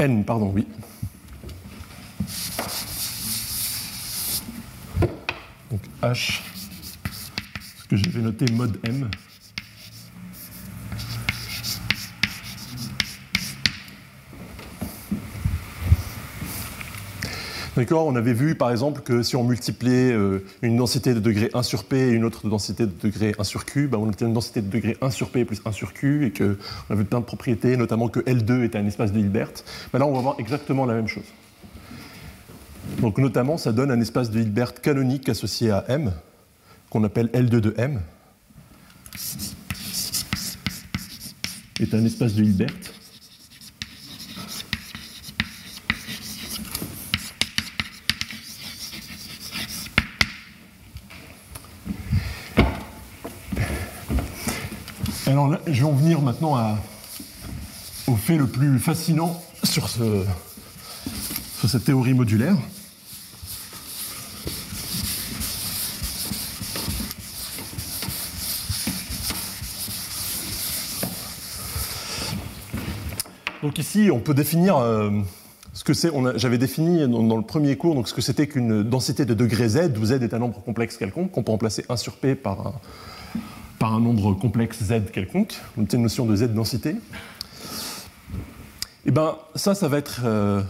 N, pardon, oui. Ce que j'avais noté mode M. D'accord On avait vu par exemple que si on multipliait euh, une densité de degré 1 sur P et une autre densité de degré 1 sur Q, bah, on obtient une densité de degré 1 sur P plus 1 sur Q et qu'on avait plein de propriétés, notamment que L2 était un espace de Hilbert. Bah, là, on va voir exactement la même chose. Donc notamment, ça donne un espace de Hilbert canonique associé à M, qu'on appelle L2 de M, est un espace de Hilbert. Alors là, je vais en venir maintenant au fait le plus fascinant sur cette théorie modulaire. Donc ici, on peut définir euh, ce que c'est. J'avais défini dans, le premier cours donc ce que c'était qu'une densité de degré z, où z est un nombre complexe quelconque, qu'on peut remplacer 1 sur p par un, nombre complexe z quelconque. On une notion de z densité. Et eh ben ça, ça va être, euh,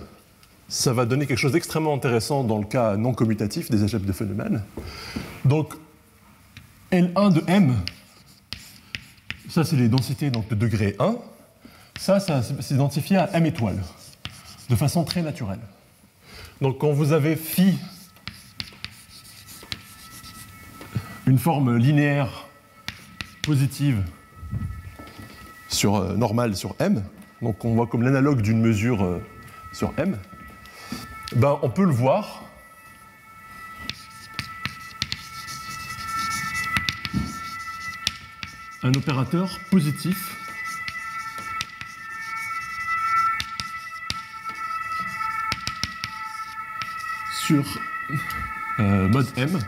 ça va donner quelque chose d'extrêmement intéressant dans le cas non commutatif des algèbres de Feynman. Donc L1 de m, ça c'est les densités donc, de degré 1. Ça, ça s'identifier à M étoile, de façon très naturelle. Donc quand vous avez phi une forme linéaire positive sur euh, normale sur m, donc on voit comme l'analogue d'une mesure euh, sur m, ben on peut le voir un opérateur positif sur euh, mode M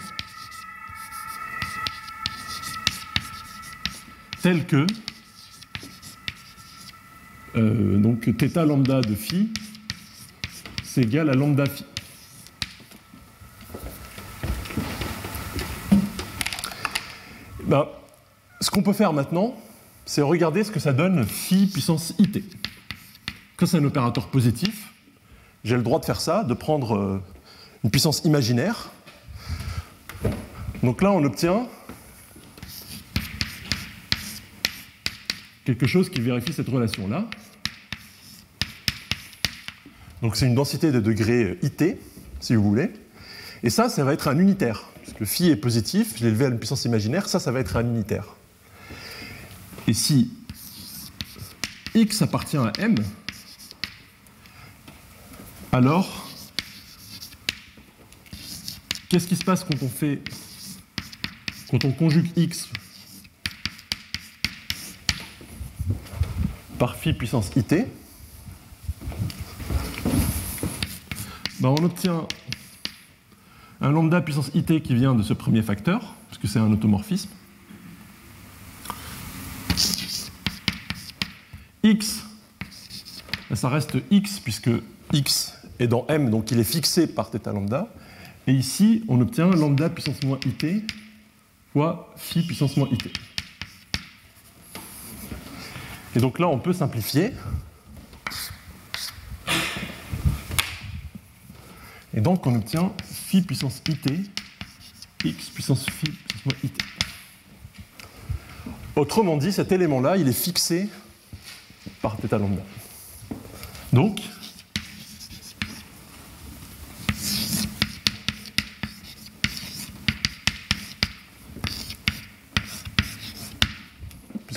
tel que euh, donc θ lambda de phi c'est égal à lambda phi. Ben, ce qu'on peut faire maintenant, c'est regarder ce que ça donne phi puissance it. Quand c'est un opérateur positif, j'ai le droit de faire ça, de prendre euh, une puissance imaginaire. Donc là, on obtient quelque chose qui vérifie cette relation-là. Donc c'est une densité de degré IT, si vous voulez. Et ça, ça va être un unitaire. Parce que phi est positif, je l'ai élevé à une puissance imaginaire, ça, ça va être un unitaire. Et si x appartient à m, alors qu'est-ce qui se passe quand on fait quand on conjugue x par phi puissance it ben on obtient un lambda puissance it qui vient de ce premier facteur, puisque c'est un automorphisme. x, ben, ça reste x, puisque x est dans m, donc il est fixé par θ lambda. Et ici, on obtient lambda puissance moins it fois phi puissance moins it. Et donc là, on peut simplifier. Et donc, on obtient phi puissance it, x puissance phi puissance moins it. Autrement dit, cet élément-là, il est fixé par θ lambda. Donc,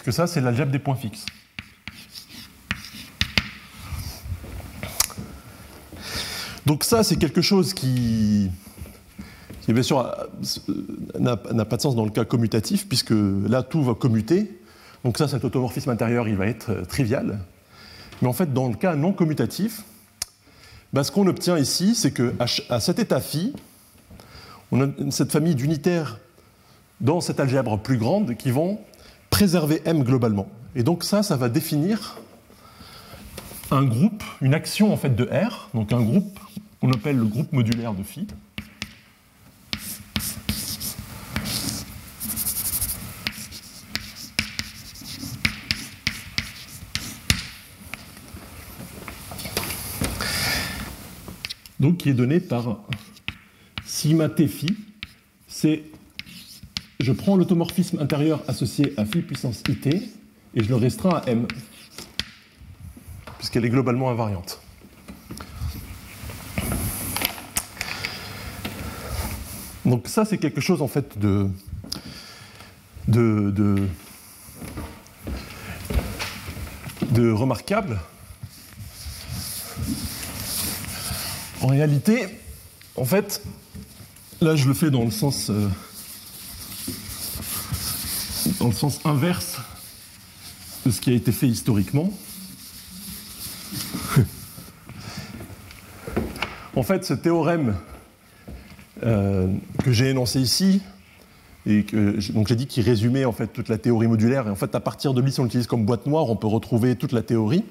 puisque ça, c'est l'algèbre des points fixes. Donc ça, c'est quelque chose qui, qui bien sûr, n'a pas de sens dans le cas commutatif, puisque là, tout va commuter. Donc ça, cet automorphisme intérieur, il va être euh, trivial. Mais en fait, dans le cas non commutatif, bah, ce qu'on obtient ici, c'est qu'à cet état phi, on a cette famille d'unitaires dans cette algèbre plus grande qui vont préserver M globalement. Et donc ça, ça va définir un groupe, une action en fait de R, donc un groupe qu'on appelle le groupe modulaire de phi. Donc qui est donné par sigma t phi, c'est je prends l'automorphisme intérieur associé à phi puissance it et je le restreins à m, puisqu'elle est globalement invariante. Donc ça, c'est quelque chose en fait de, de, remarquable. En réalité, en fait, là je le fais dans le sens, euh, dans le sens inverse de ce qui a été fait historiquement. en fait, ce théorème euh, que j'ai énoncé ici, et que, donc j'ai dit qu'il résumait en fait toute la théorie modulaire, et en fait à partir de lui, si on l'utilise comme boîte noire, on peut retrouver toute la théorie.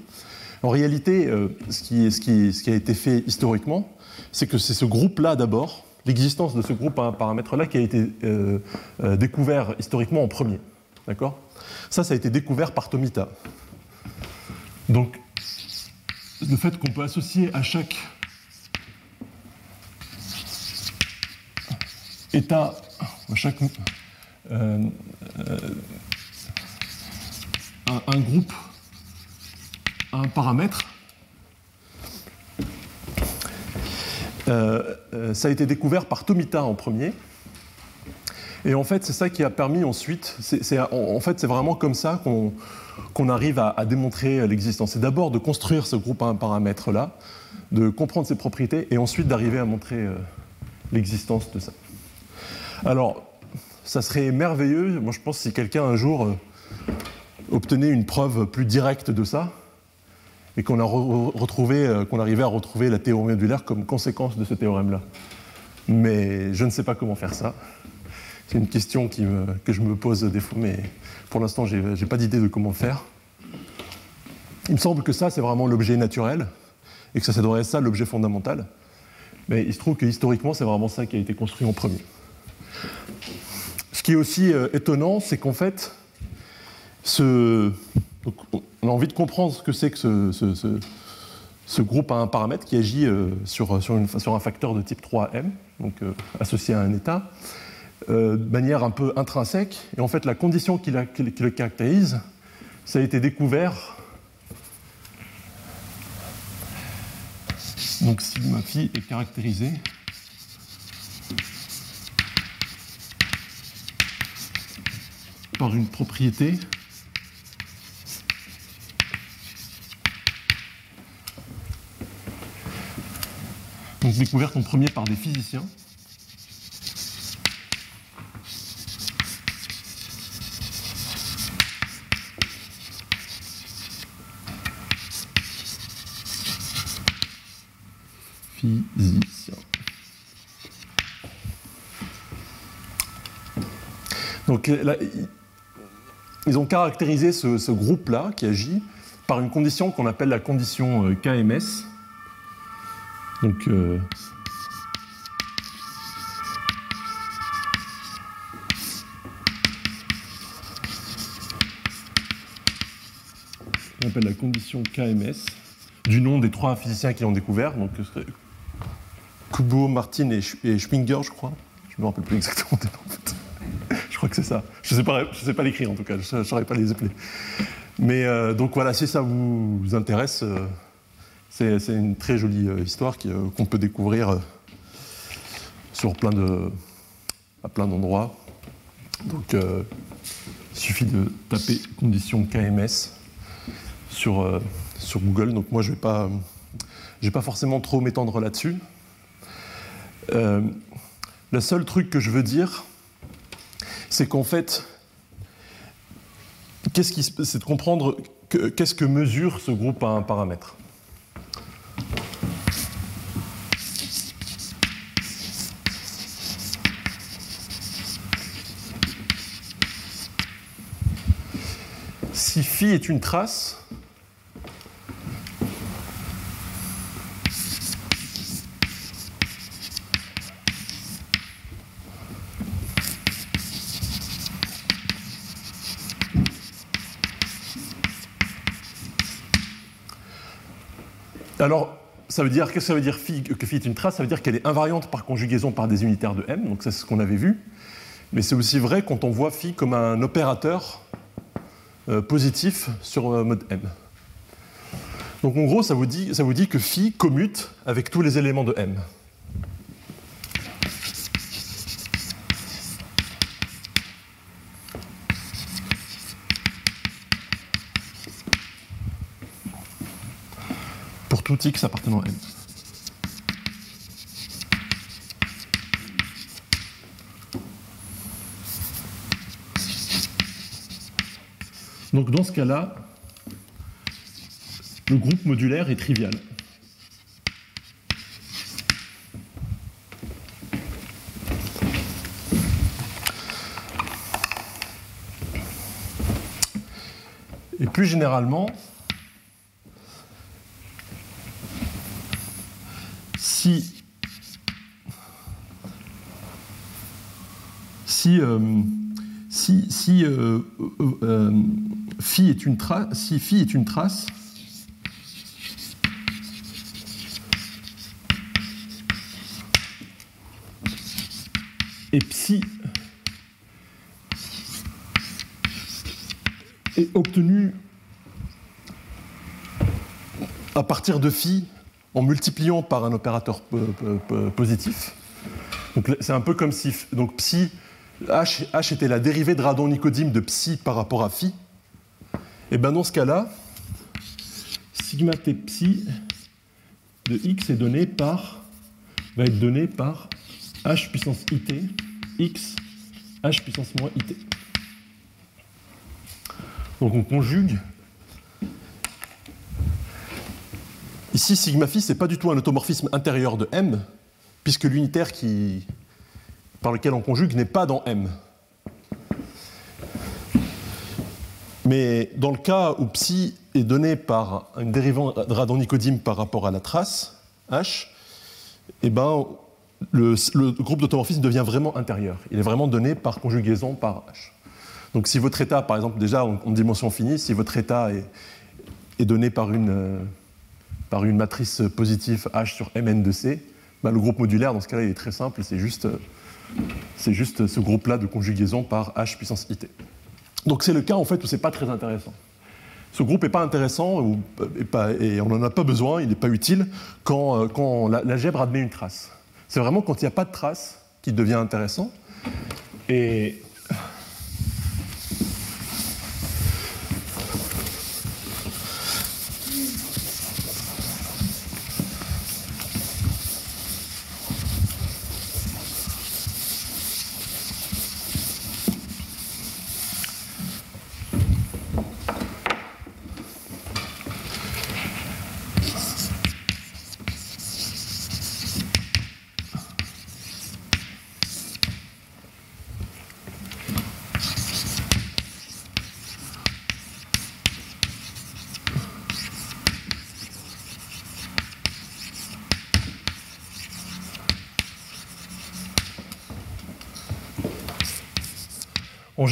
En réalité, euh, ce, qui, a été fait historiquement, c'est que c'est ce groupe-là d'abord, l'existence de ce groupe à un paramètre-là qui a été euh, découvert historiquement en premier. D'accord? Ça, ça a été découvert par Tomita. Donc, le fait qu'on peut associer à chaque état, à chaque euh, un, un groupe un paramètre, Euh, euh, ça a été découvert par Tomita en premier. Et en fait, c'est ça qui a permis ensuite, c'est, en, fait, c'est vraiment comme ça qu'on, arrive à, démontrer l'existence. C'est d'abord de construire ce groupe à un paramètre-là, de comprendre ses propriétés, et ensuite d'arriver à montrer euh, l'existence de ça. Alors, ça serait merveilleux, moi je pense, si quelqu'un un jour obtenait une preuve plus directe de ça, et qu'on a euh, qu'on arrivait à retrouver la théorie modulaire comme conséquence de ce théorème-là. Mais je ne sais pas comment faire ça. C'est une question que je me pose des fois, mais pour l'instant, je n'ai pas d'idée de comment faire. Il me semble que ça, c'est vraiment l'objet naturel, et que ça, ça devrait être ça l'objet fondamental. Mais il se trouve que historiquement, c'est vraiment ça qui a été construit en premier. Ce qui est aussi euh, étonnant, c'est qu'en fait, ce, on a envie de comprendre ce que c'est que ce, groupe a un paramètre qui agit euh, sur, un facteur de type 3m, donc euh, associé à un état, euh, de manière un peu intrinsèque. Et en fait, la condition qui, le caractérise, ça a été découvert. Donc sigma phi est caractérisé par une propriété donc découverte en premier par des physiciens. Physiciens. Donc là, ils ont caractérisé ce, groupe-là qui agit par une condition qu'on appelle la condition euh, KMS, donc, euh, on appelle la condition KMS, du nom des trois physiciens qui l'ont découvert, donc Kubo, Martin et, Schwinger, je crois. Je ne me rappelle plus exactement je crois que c'est ça. Je ne sais pas, l'écrire en tout cas, je ne saurais pas les appeler. Mais euh, donc voilà, si ça vous intéresse, euh, c'est une très jolie euh, histoire qu'on peut découvrir sur plein à plein d'endroits. Donc, il suffit de taper condition KMS sur, Google. Donc, moi, je ne vais pas forcément trop m'étendre là-dessus. Le seul truc que je veux dire, c'est qu'en fait, c'est de comprendre qu'est-ce que mesure ce groupe à un paramètre. si phi est une trace, Alors, ça veut dire, qu'est-ce que ça veut dire phi, que phi est une trace? Ça veut dire qu'elle est invariante par conjugaison par des unitaires de m, donc c'est ce qu'on avait vu. Mais c'est aussi vrai quand on voit phi comme un opérateur euh, positif sur euh, mode M. Donc en gros, ça vous, dit, ça vous dit que phi commute avec tous les éléments de M. à. Donc dans ce cas-là, le groupe modulaire est trivial. Et plus généralement, si, si, euh, si euh, euh, phi est une trace, si phi est une trace, et psi est obtenu à partir de phi en multipliant par un opérateur positif. C'est un peu comme si donc psi h, était la dérivée de radon nicodime de psi par rapport à phi. Et bien dans ce cas-là, sigma t psi de x est donné par va être donné par h puissance it x h puissance moins it. Donc on conjugue. Ici, sigma phi, ce n'est pas du tout un automorphisme intérieur de M, puisque l'unitaire qui, par lequel on conjugue n'est pas dans M. Mais dans le cas où psi est donné par une dérivant de radon nicodime par rapport à la trace, H, eh ben, le, groupe d'automorphisme devient vraiment intérieur. Il est vraiment donné par conjugaison par H. Donc si votre état, par exemple, déjà en, dimension finie, si votre état est, donné par une, euh, par une matrice positive H sur Mn de C, ben, le groupe modulaire, dans ce cas-là, il est très simple, c'est juste, c'est juste ce groupe-là de conjugaison par H puissance IT. Donc c'est le cas en fait où c'est pas très intéressant. Ce groupe n'est pas intéressant et, on n'en a pas besoin, il n'est pas utile quand, euh, quand l'algèbre admet une trace. C'est vraiment quand il n'y a pas de trace qu'il devient intéressant. Et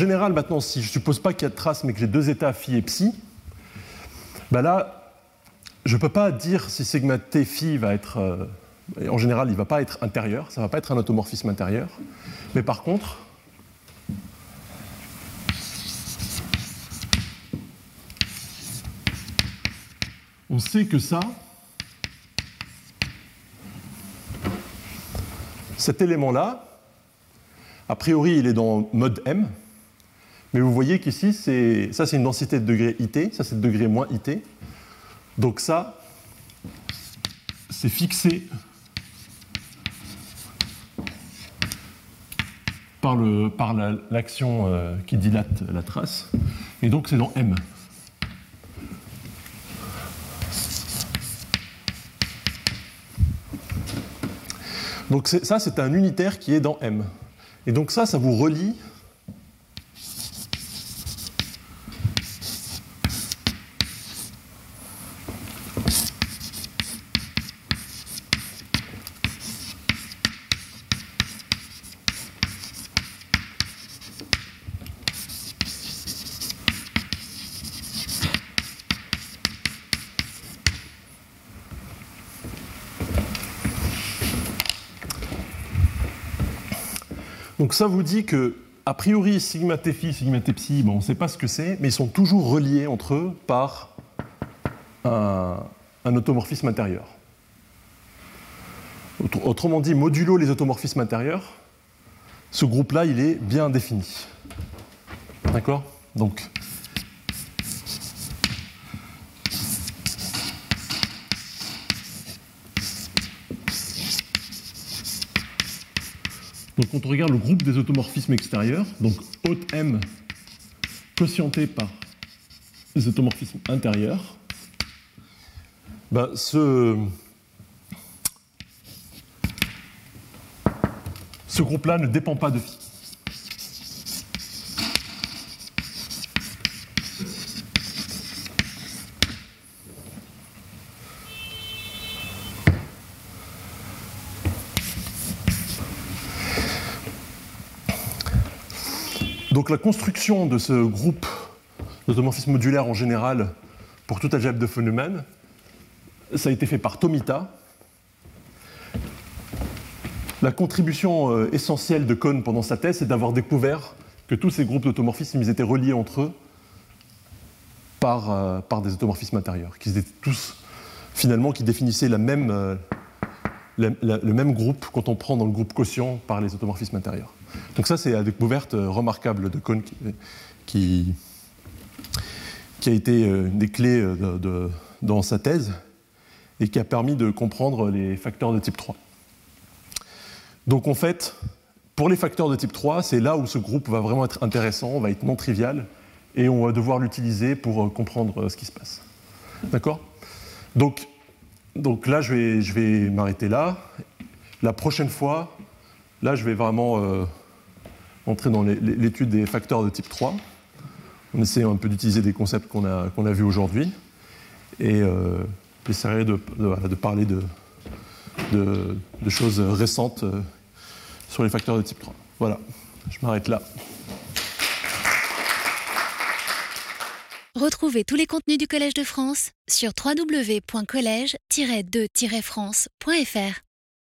général, maintenant, si je ne suppose pas qu'il y a de traces, mais que j'ai deux états phi et psi, ben là, je ne peux pas dire si sigma t phi va être. Euh, en général, il ne va pas être intérieur, ça ne va pas être un automorphisme intérieur. Mais par contre, on sait que ça, cet élément-là, a priori, il est dans mode M, mais vous voyez qu'ici, ça c'est une densité de degré IT, ça c'est de degré moins IT. Donc ça, c'est fixé par l'action euh, qui dilate la trace. Et donc c'est dans M. Donc ça, c'est un unitaire qui est dans M. Et donc ça, ça vous relie Donc ça vous dit que, a priori, sigma t phi, sigma t psi, bon, on ne sait pas ce que c'est, mais ils sont toujours reliés entre eux par un, automorphisme intérieur. Autrement dit, modulo les automorphismes intérieurs, ce groupe-là, il est bien défini. D'accord? Donc, Donc quand on regarde le groupe des automorphismes extérieurs, donc haute M quotienté par les automorphismes intérieurs, ben ce, ce groupe-là ne dépend pas de phi. La construction de ce groupe d'automorphisme modulaire en général pour toute algèbre de phénomènes, ça a été fait par Tomita. La contribution euh, essentielle de Kohn pendant sa thèse, c'est d'avoir découvert que tous ces groupes d'automorphismes étaient reliés entre eux par, euh, des automorphismes intérieurs, qu'ils étaient tous finalement qui même, euh, le même groupe quand on prend dans le groupe quotient par les automorphismes intérieurs. Donc ça, c'est la découverte euh, remarquable de Kohn qui, a été euh, une des clés euh, dans sa thèse et qui a permis de comprendre les facteurs de type 3. Donc en fait, pour les facteurs de type 3, c'est là où ce groupe va vraiment être intéressant, va être non trivial, et on va devoir l'utiliser pour comprendre ce qui se passe. D'accord? Donc, donc là, je vais, je vais m'arrêter là. La prochaine fois, là, je vais vraiment entrer dans l'étude des facteurs de type 3. On essaie un peu d'utiliser des concepts qu'on a, qu'on a vus aujourd'hui. Et euh, j'essaierai de, de- parler de, de- de choses récentes euh, sur les facteurs de type 3. Voilà, je m'arrête là. Retrouvez tous les contenus du Collège de France sur www.colège-2-france.fr.